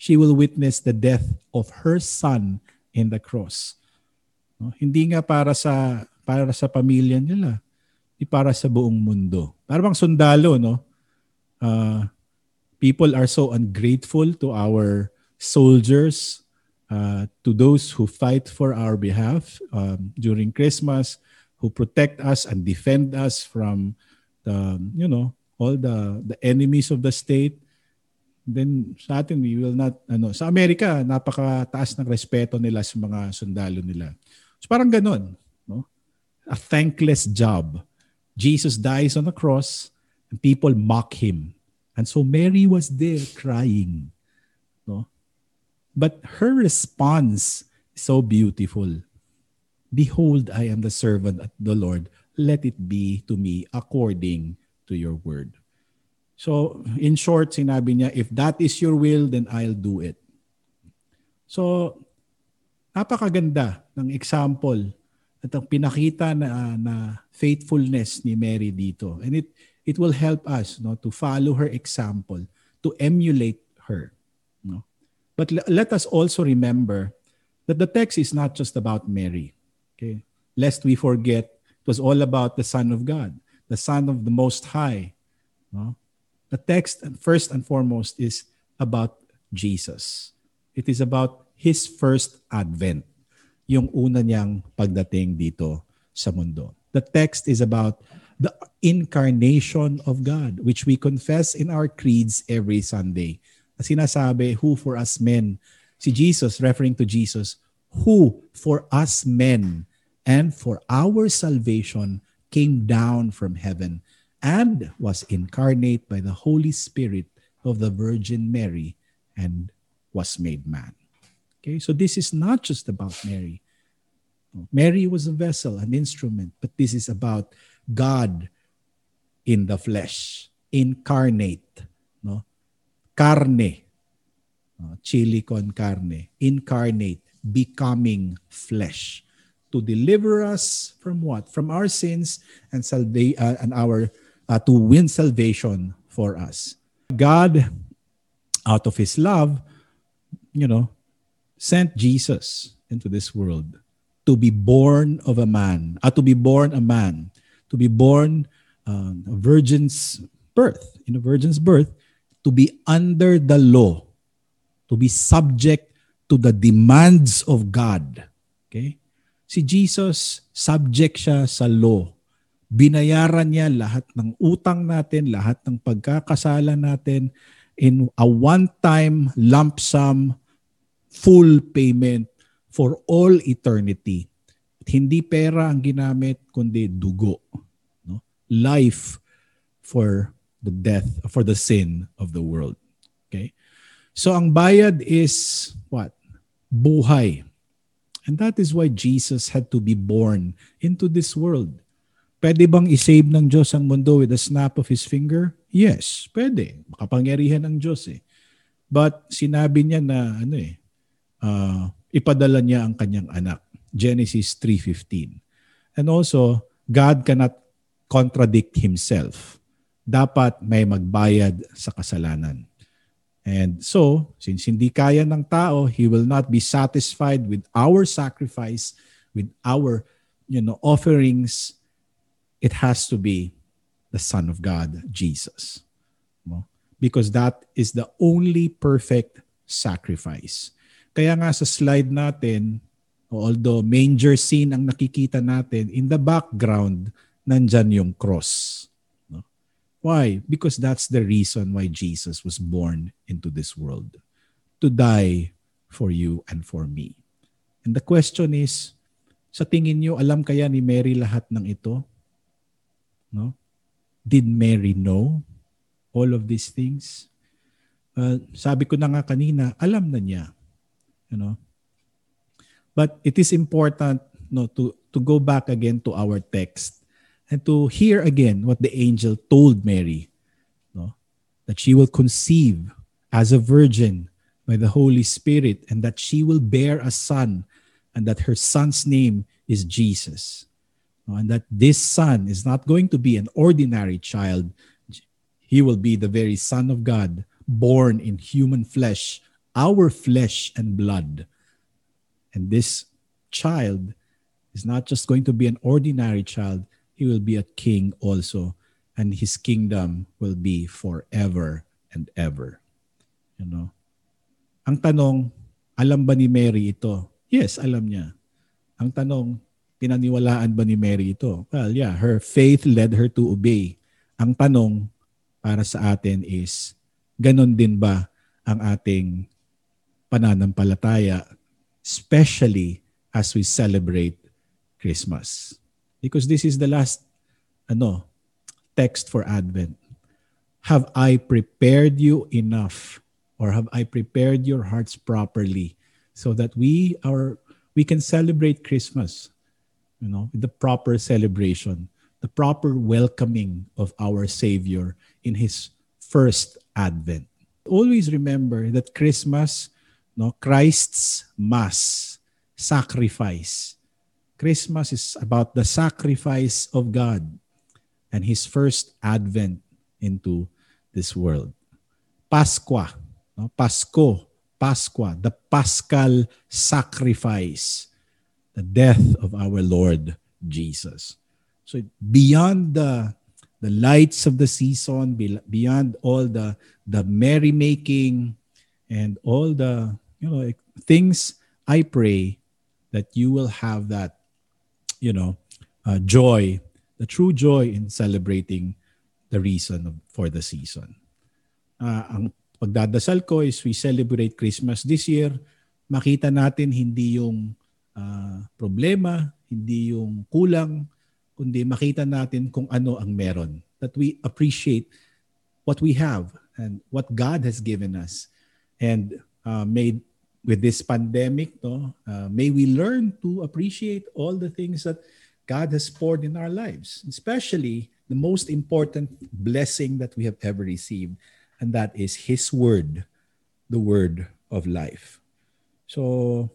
she will witness the death of her son in the cross. No? Hindi nga para sa para sa pamilya nila, hindi para sa buong mundo. Para bang sundalo, no? Uh, people are so ungrateful to our soldiers, uh, to those who fight for our behalf um, during Christmas, who protect us and defend us from the, you know, all the the enemies of the state. Then sa atin, we will not, ano, sa Amerika, napakataas ng respeto nila sa mga sundalo nila. So parang ganun. No? A thankless job. Jesus dies on the cross and people mock him. And so Mary was there crying. No? But her response is so beautiful. Behold, I am the servant of the Lord. Let it be to me according to your word. So, in short, sinabi niya, if that is your will, then I'll do it. So, napakaganda ng example at ang pinakita na, na faithfulness ni Mary dito. And it it will help us no to follow her example, to emulate her. No? But l- let us also remember that the text is not just about Mary. Okay? Lest we forget it was all about the Son of God, the Son of the Most High. No? The text first and foremost is about Jesus. It is about his first advent, yung una niyang pagdating dito sa mundo. The text is about the incarnation of God, which we confess in our creeds every Sunday. Sinasabi, who for us men, si Jesus, referring to Jesus, who for us men and for our salvation came down from heaven and was incarnate by the Holy Spirit of the Virgin Mary and was made man. Okay, so this is not just about Mary. Mary was a vessel, an instrument, but this is about God in the flesh, incarnate, no? Carne, uh, chili con carne, incarnate, becoming flesh to deliver us from what? From our sins and salva- uh, and our uh, to win salvation for us. God out of his love, you know, sent Jesus into this world to be born of a man, uh, to be born a man, to be born uh, a virgin's birth, in a virgin's birth, to be under the law, to be subject to the demands of God. Okay? Si Jesus, subject siya sa law. Binayaran niya lahat ng utang natin, lahat ng pagkakasala natin in a one-time lump sum full payment for all eternity. Hindi pera ang ginamit, kundi dugo. No? Life for the death, for the sin of the world. Okay? So ang bayad is what? buhay. And that is why Jesus had to be born into this world. Pwede bang isave ng Diyos ang mundo with a snap of His finger? Yes, pwede. Makapangyarihan ng Diyos eh. But sinabi niya na ano eh, uh, ipadala niya ang kanyang anak. Genesis 3.15. And also, God cannot contradict Himself. Dapat may magbayad sa kasalanan. And so, since hindi kaya ng tao, He will not be satisfied with our sacrifice, with our you know, offerings, it has to be the Son of God, Jesus. Because that is the only perfect sacrifice. Kaya nga sa slide natin, although manger scene ang nakikita natin, in the background, nandyan yung cross. No? Why? Because that's the reason why Jesus was born into this world. To die for you and for me. And the question is, sa tingin nyo, alam kaya ni Mary lahat ng ito? No? Did Mary know all of these things? Uh, sabi ko na nga kanina, alam na niya. You know? But it is important no, to, to go back again to our text and to hear again what the angel told Mary. No? That she will conceive as a virgin by the Holy Spirit and that she will bear a son and that her son's name is Jesus and that this son is not going to be an ordinary child. He will be the very Son of God, born in human flesh, our flesh and blood. And this child is not just going to be an ordinary child, he will be a king also, and his kingdom will be forever and ever. You know? Ang tanong, alam ba ni Mary ito? Yes, alam niya. Ang tanong, pinaniwalaan ba ni Mary ito? Well, yeah, her faith led her to obey. Ang tanong para sa atin is, ganon din ba ang ating pananampalataya, especially as we celebrate Christmas? Because this is the last ano, text for Advent. Have I prepared you enough or have I prepared your hearts properly so that we are we can celebrate Christmas you know, with the proper celebration, the proper welcoming of our Savior in His first advent. Always remember that Christmas, no, Christ's Mass, sacrifice. Christmas is about the sacrifice of God and His first advent into this world. Pasqua, no, Pasko, Pasqua, the Paschal sacrifice the death of our Lord Jesus. So beyond the the lights of the season, beyond all the the merrymaking and all the you know things, I pray that you will have that you know uh, joy, the true joy in celebrating the reason for the season. Uh, ang pagdadasal ko is we celebrate Christmas this year. Makita natin hindi yung uh, problema, hindi yung kulang, kundi makita natin kung ano ang meron. That we appreciate what we have and what God has given us. And uh, may with this pandemic, no, uh, may we learn to appreciate all the things that God has poured in our lives, especially the most important blessing that we have ever received, and that is His Word, the Word of life. So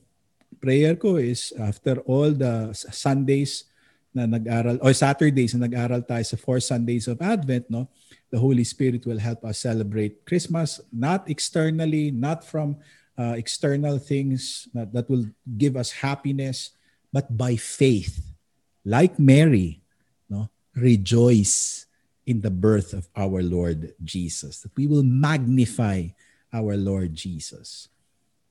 prayer ko is after all the Sundays na nag-aral or Saturdays na nag-aral tayo sa four Sundays of Advent, no? The Holy Spirit will help us celebrate Christmas not externally, not from uh, external things that, that will give us happiness, but by faith. Like Mary, no? Rejoice in the birth of our Lord Jesus. That we will magnify our Lord Jesus.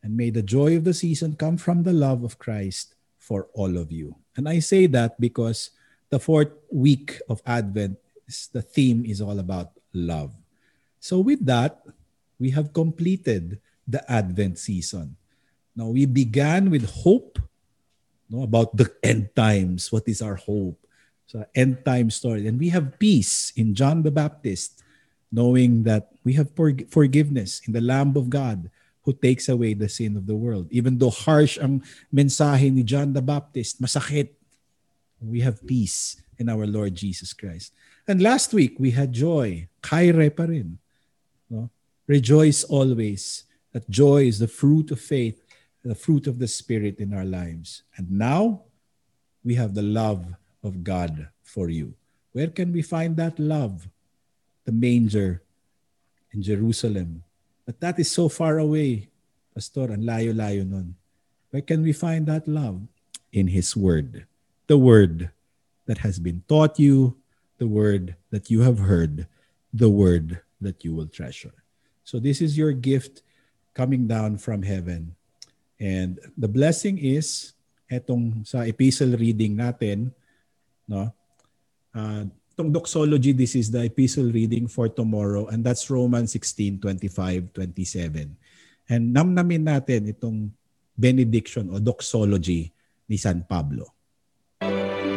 And may the joy of the season come from the love of Christ for all of you. And I say that because the fourth week of Advent, the theme is all about love. So, with that, we have completed the Advent season. Now, we began with hope no, about the end times. What is our hope? So, end time story. And we have peace in John the Baptist, knowing that we have forgiveness in the Lamb of God who takes away the sin of the world. Even though harsh ang mensahe ni John the Baptist, masakit, we have peace in our Lord Jesus Christ. And last week, we had joy. Kaire pa rin. No? Rejoice always. That joy is the fruit of faith, the fruit of the Spirit in our lives. And now, we have the love of God for you. Where can we find that love? The manger in Jerusalem. But that is so far away. Pastor, ang layo-layo nun. Where can we find that love? In His Word. The Word that has been taught you, the Word that you have heard, the Word that you will treasure. So this is your gift coming down from heaven. And the blessing is, etong sa epistle reading natin, no? Uh, itong doxology, this is the epistle reading for tomorrow and that's Romans 16, 25, 27. And namnamin natin itong benediction o doxology ni San Pablo.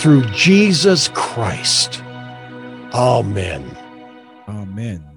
through Jesus Christ. Amen. Amen.